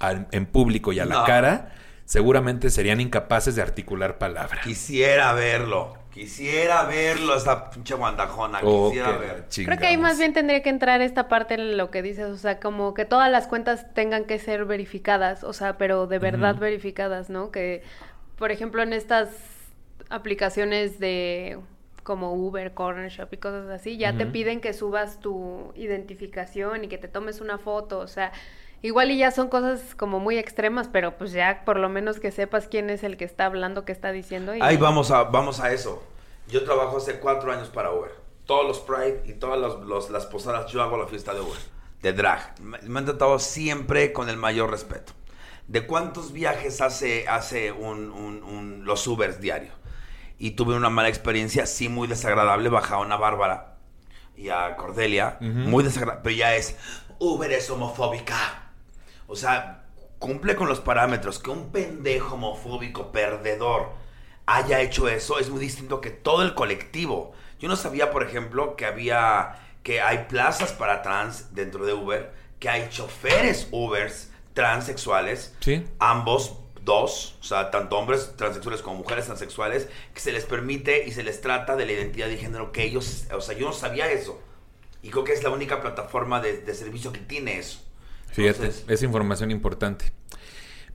a- en público y a la No. cara, seguramente serían incapaces de articular palabra. Quisiera verlo. Quisiera verlo, esa pinche guandajona. Oh, Quisiera ver. Creo que ahí más bien tendría que entrar esta parte en lo que dices, o sea, como que todas las cuentas tengan que ser verificadas, o sea, pero de verdad verificadas, ¿no? Que, por ejemplo, en estas aplicaciones de como Uber, Corner Shop y cosas así, ya te piden que subas tu identificación y que te tomes una foto, o sea, igual y ya son cosas como muy extremas, pero pues ya por lo menos que sepas quién es el que está hablando, qué está diciendo. Y... Ahí vamos a, vamos a eso. Yo trabajo hace cuatro años para Uber. Todos los Pride y todas los- los- las posadas, yo hago la fiesta de Uber. De drag. Me, me han tratado siempre con el mayor respeto. ¿De cuántos viajes hace, hace un, un- un- los Ubers diario? Y tuve una mala experiencia, sí, muy desagradable. Bajaron a Bárbara. y a Cordelia, muy desagradable, pero ya es, Uber es homofóbica. O sea, cumple con los parámetros. Que un pendejo homofóbico perdedor haya hecho eso es muy distinto que todo el colectivo. Yo no sabía, por ejemplo, que había, que hay plazas para trans dentro de Uber, que hay choferes Ubers transexuales, Sí. ambos dos, o sea, tanto hombres transexuales como mujeres transexuales, que se les permite y se les trata de la identidad de género que ellos, o sea, yo no sabía eso. Y creo que es la única plataforma de, de servicio que tiene eso. Fíjate, Entonces, es información importante.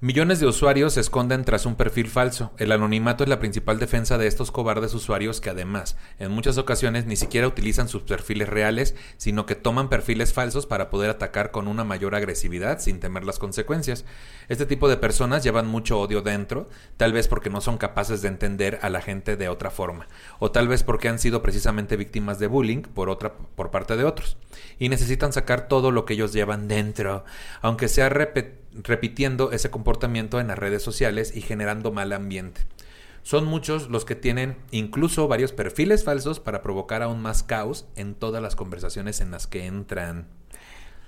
Millones de usuarios se esconden tras un perfil falso. El anonimato es la principal defensa de estos cobardes usuarios que además, en muchas ocasiones, ni siquiera utilizan sus perfiles reales, sino que toman perfiles falsos para poder atacar con una mayor agresividad sin temer las consecuencias. Este tipo de personas llevan mucho odio dentro, tal vez porque no son capaces de entender a la gente de otra forma, o tal vez porque han sido precisamente víctimas de bullying por otra por parte de otros y necesitan sacar todo lo que ellos llevan dentro, aunque sea repe- repitiendo ese comportamiento en las redes sociales y generando mal ambiente. Son muchos los que tienen incluso varios perfiles falsos para provocar aún más caos en todas las conversaciones en las que entran.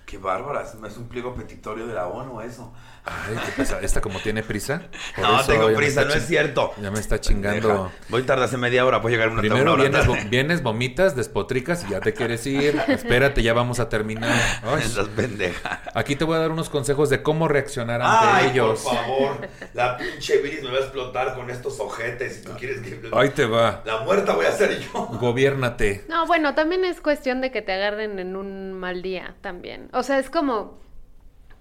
Qué bárbara, es un pliego petitorio de la ONU eso. Ay, qué pesa- Esta como tiene prisa. por no, eso tengo prisa, no es cierto. Ya me está chingando. Deja. Voy tarde hace media hora, puedo llegar una, Primero una hora vienes, vienes, vomitas, despotricas y ya te quieres ir. Espérate, ya vamos a terminar. Estás pendeja. Aquí te voy a dar unos consejos de cómo reaccionar ante Ay, ellos. por favor. La pinche bilis me va a explotar con estos ojetes. Si tú quieres que... Ahí te va. La muerta voy a ser yo. Gobiérnate. No, bueno, también es cuestión de que te agarren en un mal día también. O sea, es como,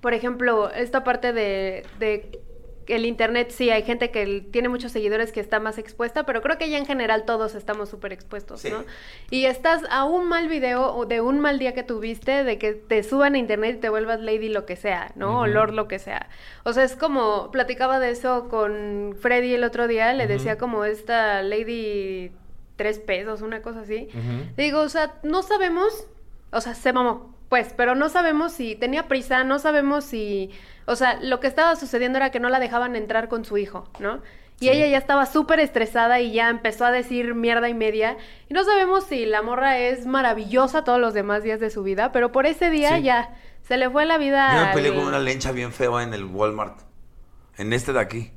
por ejemplo, esta parte de, de el internet, sí, hay gente que tiene muchos seguidores que está más expuesta, pero creo que ya en general todos estamos súper expuestos, Sí. ¿no? Y estás a un mal video o de un mal día que tuviste, de que te suban a internet y te vuelvas lady lo que sea, ¿no? O lord lo que sea. O sea, es como, platicaba de eso con Freddy el otro día, le decía como esta lady tres pesos, una cosa así. Digo, o sea, no sabemos, o sea, se mamó, pues, pero no sabemos si tenía prisa, no sabemos si, o sea, lo que estaba sucediendo era que no la dejaban entrar con su hijo, ¿no? Y ella ya estaba súper estresada y ya empezó a decir mierda y media. Y no sabemos si la morra es maravillosa todos los demás días de su vida, pero por ese día Sí. ya se le fue la vida. Yo me peleé al- con una lencha bien fea en el Walmart. En este de aquí.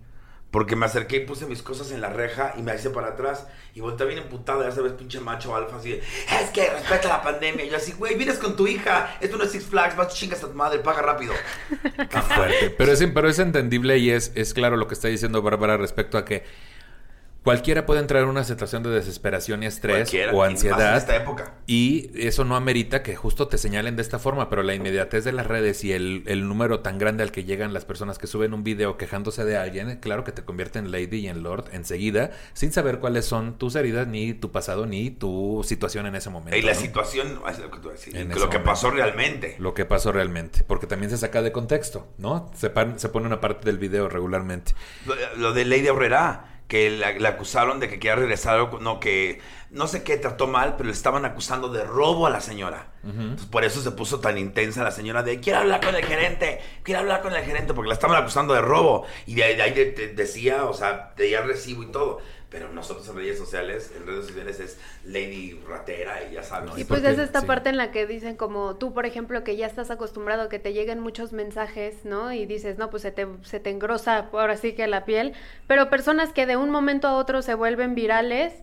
Porque me acerqué y puse mis cosas en la reja y me hice para atrás. Y volteé bien emputado, ya sabes, pinche macho alfa, así de, es que respeta la pandemia. Y yo así, güey, vienes con tu hija. Esto no es Six Flags, vas chingas a tu madre, paga rápido. Qué fuerte. Pero es, pero es entendible y es, es claro lo que está diciendo Bárbara respecto a que cualquiera puede entrar en una situación de desesperación y estrés Cualquiera, o más en ansiedad. esta época. Y eso no amerita que justo te señalen de esta forma, pero la inmediatez de las redes y el, el número tan grande al que llegan las personas que suben un video quejándose de alguien, claro que te convierte en lady y en lord enseguida, sin saber cuáles son tus heridas, ni tu pasado, ni tu situación en ese momento. Y la ¿no? situación, es lo que, tú decís, En lo ese que momento. pasó realmente. Lo que pasó realmente, porque también se saca de contexto, ¿no? Se, pan- se pone una parte del video regularmente. Lo, lo de Lady Aurrera, que la, la acusaron de que quería regresar, no, que no sé qué trató mal, pero le estaban acusando de robo a la señora. Entonces, por eso se puso tan intensa la señora de, quiero hablar con el gerente, quiero hablar con el gerente, porque la estaban acusando de robo. Y de, ahí- de de- de- decía, o sea, tenía recibo y todo. Pero nosotros en redes sociales, en redes sociales es Lady Ratera y ya sabes. Y ¿Y pues es esta Sí. parte en la que dicen como tú, por ejemplo, que ya estás acostumbrado a que te lleguen muchos mensajes, ¿no? Y dices, no, pues se te, se te engrosa ahora sí que la piel. Pero personas que de un momento a otro se vuelven virales,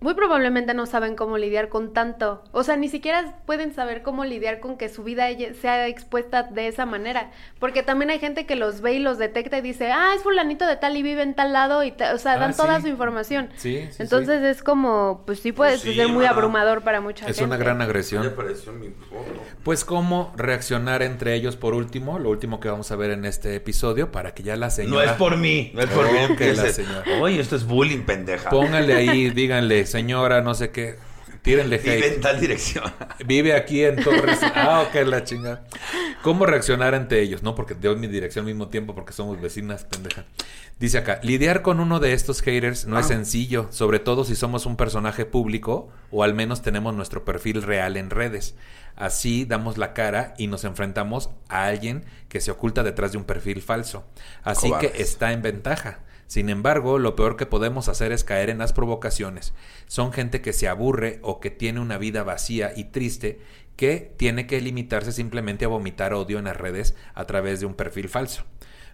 muy probablemente no saben cómo lidiar con tanto. O sea, ni siquiera pueden saber cómo lidiar con que su vida sea expuesta de esa manera. Porque también hay gente que los ve y los detecta y dice, ah, es fulanito de tal y vive en tal lado. y O sea, Ah, dan toda su información. Sí, sí, Entonces es como, pues sí puede Pues sí, ser muy abrumador para mucha Es gente. una gran agresión. apareció mi foto. Pues cómo reaccionar entre ellos por último, lo último que vamos a ver en este episodio, para que ya la No señora... es por mí, no es por Oh, mí. que la señora. Oye, esto es bullying, pendeja. Pónganle ahí, díganle, señora, no sé qué, tírenle Vive hate. en tal dirección. Vive aquí en Torres. Ah, ok, la chinga. ¿Cómo reaccionar ante ellos? No, porque doy mi dirección al mismo tiempo porque somos vecinas, pendeja. Dice acá, lidiar con uno de estos haters no es Ah. sencillo, sobre todo si somos un personaje público o al menos tenemos nuestro perfil real en redes. Así damos la cara y nos enfrentamos a alguien que se oculta detrás de un perfil falso. Así Cobardes. que está en ventaja. Sin embargo, lo peor que podemos hacer es caer en las provocaciones. Son gente que se aburre o que tiene una vida vacía y triste que tiene que limitarse simplemente a vomitar odio en las redes a través de un perfil falso.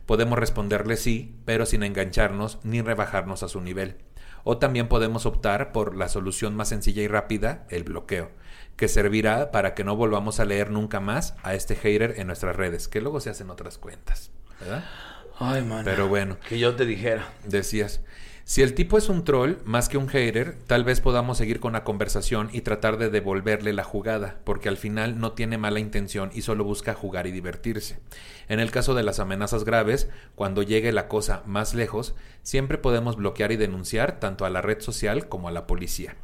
Podemos responderle sí, pero sin engancharnos ni rebajarnos a su nivel. O también podemos optar por la solución más sencilla y rápida, el bloqueo, que servirá para que no volvamos a leer nunca más a este hater en nuestras redes, que luego se hacen otras cuentas, ¿verdad? Ay, man. Pero bueno. Que yo te dijera. Decías, si el tipo es un troll más que un hater, tal vez podamos seguir con la conversación y tratar de devolverle la jugada, porque al final no tiene mala intención y solo busca jugar y divertirse. En el caso de las amenazas graves, cuando llegue la cosa más lejos, siempre podemos bloquear y denunciar tanto a la red social como a la policía.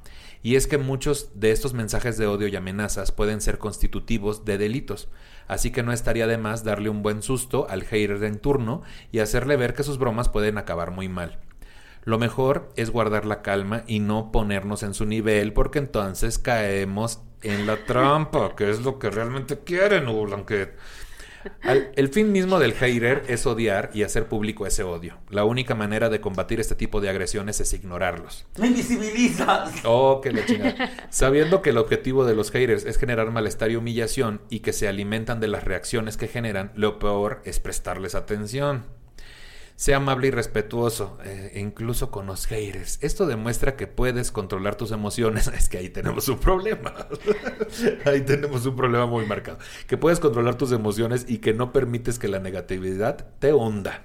Y es que muchos de estos mensajes de odio y amenazas pueden ser constitutivos de delitos, así que no estaría de más darle un buen susto al hater en turno y hacerle ver que sus bromas pueden acabar muy mal. Lo mejor es guardar la calma y no ponernos en su nivel, porque entonces caemos en la trampa, que es lo que realmente quieren, Hugo Blanquet. Al- el fin mismo del hater es odiar y hacer público ese odio. La única manera de combatir este tipo de agresiones es ignorarlos. Me invisibilizas. Oh, que la chingada. Sabiendo que el objetivo de los haters es generar malestar y humillación y que se alimentan de las reacciones que generan, lo peor es prestarles atención. Sea amable y respetuoso, eh, incluso con los haters. Esto demuestra que puedes controlar tus emociones. Es que ahí tenemos un problema. ahí tenemos un problema muy marcado. Que puedes controlar tus emociones y que no permites que la negatividad te hunda.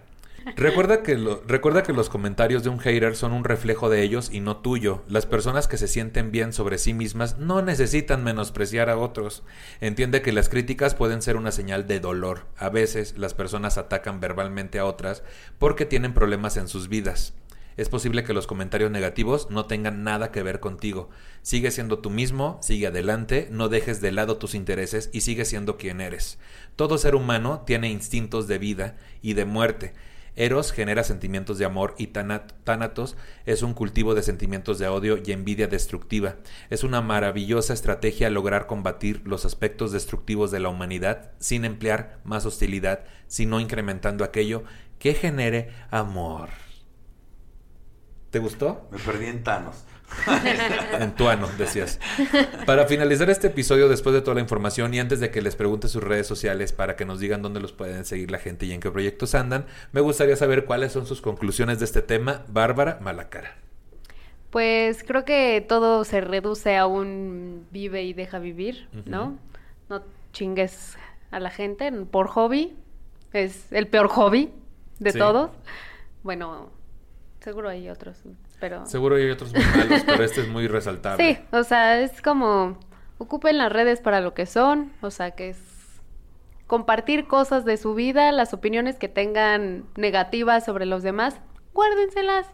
Recuerda que, recuerda que los comentarios de un hater son un reflejo de ellos y no tuyo. Las personas que se sienten bien sobre sí mismas no necesitan menospreciar a otros. Entiende que las críticas pueden ser una señal de dolor. A veces las personas atacan verbalmente a otras porque tienen problemas en sus vidas. Es posible que los comentarios negativos no tengan nada que ver contigo. Sigue siendo tú mismo, sigue adelante, no dejes de lado tus intereses y sigue siendo quien eres. Todo ser humano tiene instintos de vida y de muerte. Eros genera sentimientos de amor y Tánatos es un cultivo de sentimientos de odio y envidia destructiva. Es una maravillosa estrategia lograr combatir los aspectos destructivos de la humanidad sin emplear más hostilidad, sino incrementando aquello que genere amor. ¿Te gustó? Me perdí en Thanos. En tuano, decías. Para finalizar este episodio, después de toda la información y antes de que les pregunte sus redes sociales para que nos digan dónde los pueden seguir la gente y en qué proyectos andan, me gustaría saber cuáles son sus conclusiones de este tema. Bárbara Malacara. Pues creo que todo se reduce a un vive y deja vivir, ¿no? No chingues a la gente por hobby. Es el peor hobby de Sí. todos. Bueno, seguro hay otros, pero... Seguro hay otros muy malos, pero este es muy resaltable. Sí, o sea, es como ocupen las redes para lo que son, o sea, que es compartir cosas de su vida, las opiniones que tengan negativas sobre los demás, guárdenselas.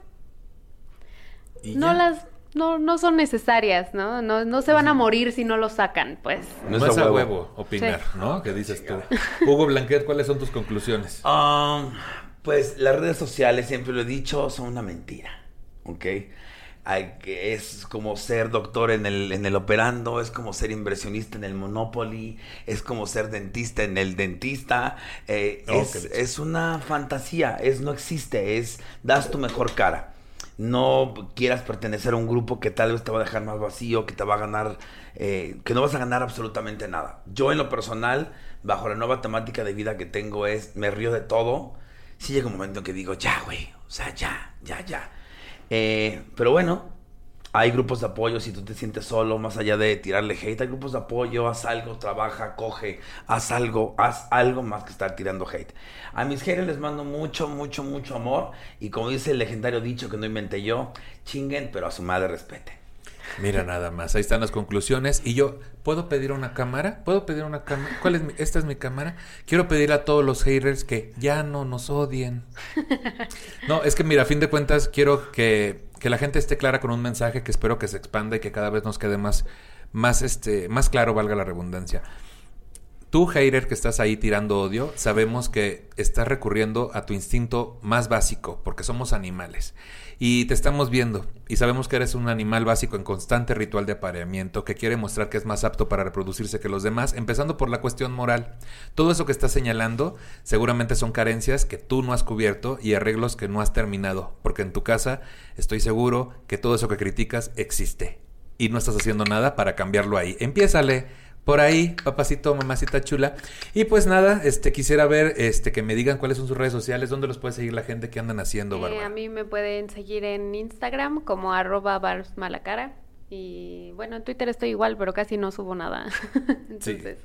Y No ya. las no no son necesarias, ¿no? No no se van a morir si no lo sacan, pues. No, es a huevo, opinar, ¿no? ¿Qué dices tú? Hugo Blanquet, ¿cuáles son tus conclusiones? Um, pues las redes sociales, siempre lo he dicho, son una mentira. ¿Ok? Hay que, es como ser doctor en el, en el operando, es como ser inversionista en el Monopoly, es como ser dentista en el dentista. eh, Oh, es una fantasía, es no existe, es das tu mejor cara. No quieras pertenecer a un grupo que tal vez te va a dejar más vacío, que te va a ganar, eh, que no vas a ganar absolutamente nada. Yo en lo personal, bajo la nueva temática de vida que tengo es, me río de todo. Sí llega un momento en que digo, ya, güey, o sea, ya, ya, ya. Eh, pero bueno, hay grupos de apoyo si tú te sientes solo, más allá de tirarle hate, hay grupos de apoyo, haz algo, trabaja, coge, haz algo, haz algo más que estar tirando hate. A mis haters les mando mucho, mucho, mucho amor y como dice el legendario dicho que no inventé yo, chinguen, pero a su madre respete. Mira nada más, ahí están las conclusiones. Y yo, ¿puedo pedir una cámara? ¿Puedo pedir una cámara? ¿Cuál es mi- Esta es mi cámara. Quiero pedir a todos los haters que ya no nos odien. No, es que mira, a fin de cuentas, quiero que, que la gente esté clara con un mensaje que espero que se expanda y que cada vez nos quede más, más, este, más claro, valga la redundancia. Tú, hater, que estás ahí tirando odio, sabemos que estás recurriendo a tu instinto más básico, porque somos animales. Y te estamos viendo y sabemos que eres un animal básico en constante ritual de apareamiento que quiere mostrar que es más apto para reproducirse que los demás, empezando por la cuestión moral. Todo eso que estás señalando seguramente son carencias que tú no has cubierto y arreglos que no has terminado, porque en tu casa estoy seguro que todo eso que criticas existe y no estás haciendo nada para cambiarlo ahí. Empiézale por ahí, papacito, mamacita chula. Y pues nada, este quisiera ver este que me digan cuáles son sus redes sociales, dónde los puede seguir la gente que andan haciendo, Eh, a mí me pueden seguir en Instagram como arroba barsmalacara. Y bueno, en Twitter estoy igual, pero casi no subo nada. Entonces,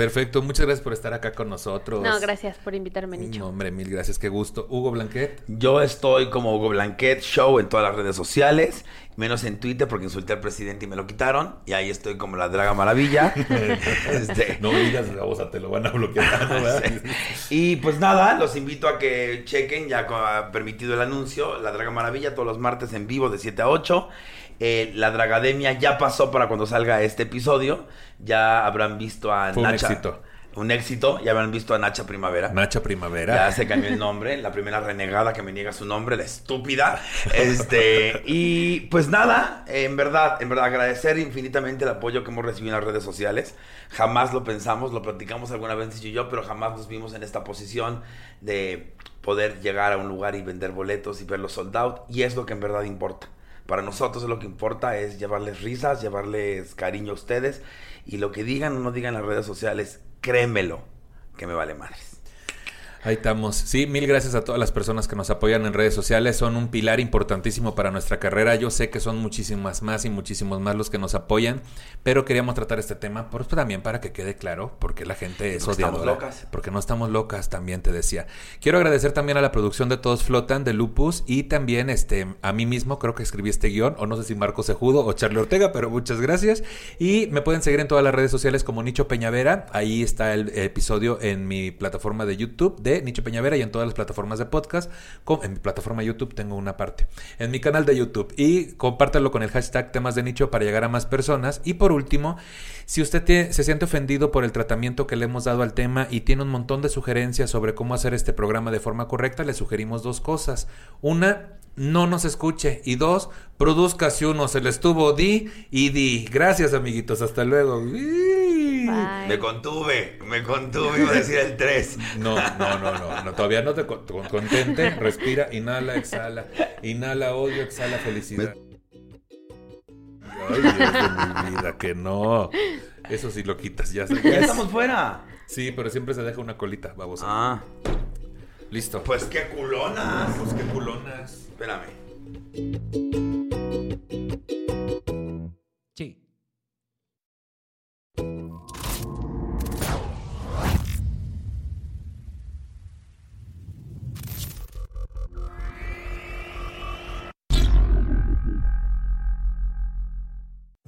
Perfecto, muchas gracias por estar acá con nosotros. no, gracias por invitarme, Nicho. No, hombre, mil gracias, qué gusto. Hugo Blanquet. Yo estoy como Hugo Blanquet Show en todas las redes sociales, menos en Twitter porque insulté al presidente y me lo quitaron. Y ahí estoy como la Draga Maravilla. Este, No digas la voz, te lo van a bloquear. Y pues nada, los invito a que chequen, ya ha permitido el anuncio, La Draga Maravilla todos los martes en vivo de 7 a 8. Eh, la Dragademia ya pasó para cuando salga este episodio. Ya habrán visto a Fue un Nacha. éxito. Un éxito, ya habrán visto a Nacha Primavera. Nacha Primavera. Ya se cambió el nombre, la primera renegada que me niega su nombre, la estúpida. Este, y pues nada, en verdad, en verdad agradecer infinitamente el apoyo que hemos recibido en las redes sociales. Jamás lo pensamos, lo platicamos alguna vez Nicho y yo, pero jamás nos vimos en esta posición de poder llegar a un lugar y vender boletos y verlos sold out. Y es lo que en verdad importa. Para nosotros lo que importa es llevarles risas, llevarles cariño a ustedes. Y lo que digan o no digan en las redes sociales, créemelo, que me vale madres. Ahí estamos. Sí, mil gracias a todas las personas que nos apoyan en redes sociales. Son un pilar importantísimo para nuestra carrera. Yo sé que son muchísimas más y muchísimos más los que nos apoyan, pero queríamos tratar este tema por, también para que quede claro porque la gente es Porque estamos odiadora. locas. Porque no estamos locas, también te decía. Quiero agradecer también a la producción de Todos Flotan, de Lupus, y también este, a mí mismo, creo que escribí este guion, o no sé si Marco Sejudo o Charlie Ortega, pero muchas gracias. Y me pueden seguir en todas las redes sociales como Nicho Peñavera. Ahí está el episodio en mi plataforma de YouTube de Nicho Peñavera y en todas las plataformas de podcast. En mi plataforma YouTube tengo una parte. En mi canal de YouTube. Y compártelo con el hashtag temas de nicho para llegar a más personas. Y por último, si usted se siente ofendido por el tratamiento que le hemos dado al tema y tiene un montón de sugerencias sobre cómo hacer este programa de forma correcta, le sugerimos dos cosas. Una, no nos escuche. Y dos, produzca si uno se le estuvo di y di. Gracias, amiguitos. Hasta luego. Bye. Me contuve, me contuve, iba a decir el 3. No, no, no, no, no, todavía no te con- con- contente. Respira, inhala, exhala. Inhala odio, exhala felicidad. Ay, Dios de mi vida, que no. Eso sí lo quitas, ya. Ya estamos fuera. Sí, pero siempre se deja una colita, babosa. Ah, Listo. pues qué culonas. pues qué culonas. Espérame. Sí.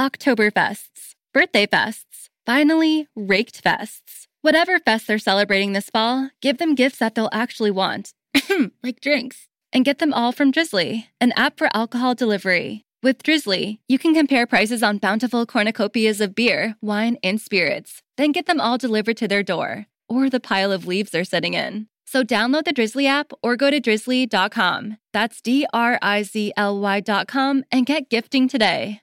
Oktoberfests, birthday fests, finally raked fests. Whatever fest they're celebrating this fall, give them gifts that they'll actually want, like drinks. And get them all from Drizzly, an app for alcohol delivery. With Drizzly, you can compare prices on bountiful cornucopias of beer, wine, and spirits, then get them all delivered to their door or the pile of leaves they're sitting in. So download the Drizzly app or go to drizzly.com. That's D R I Z L Y.com and get gifting today.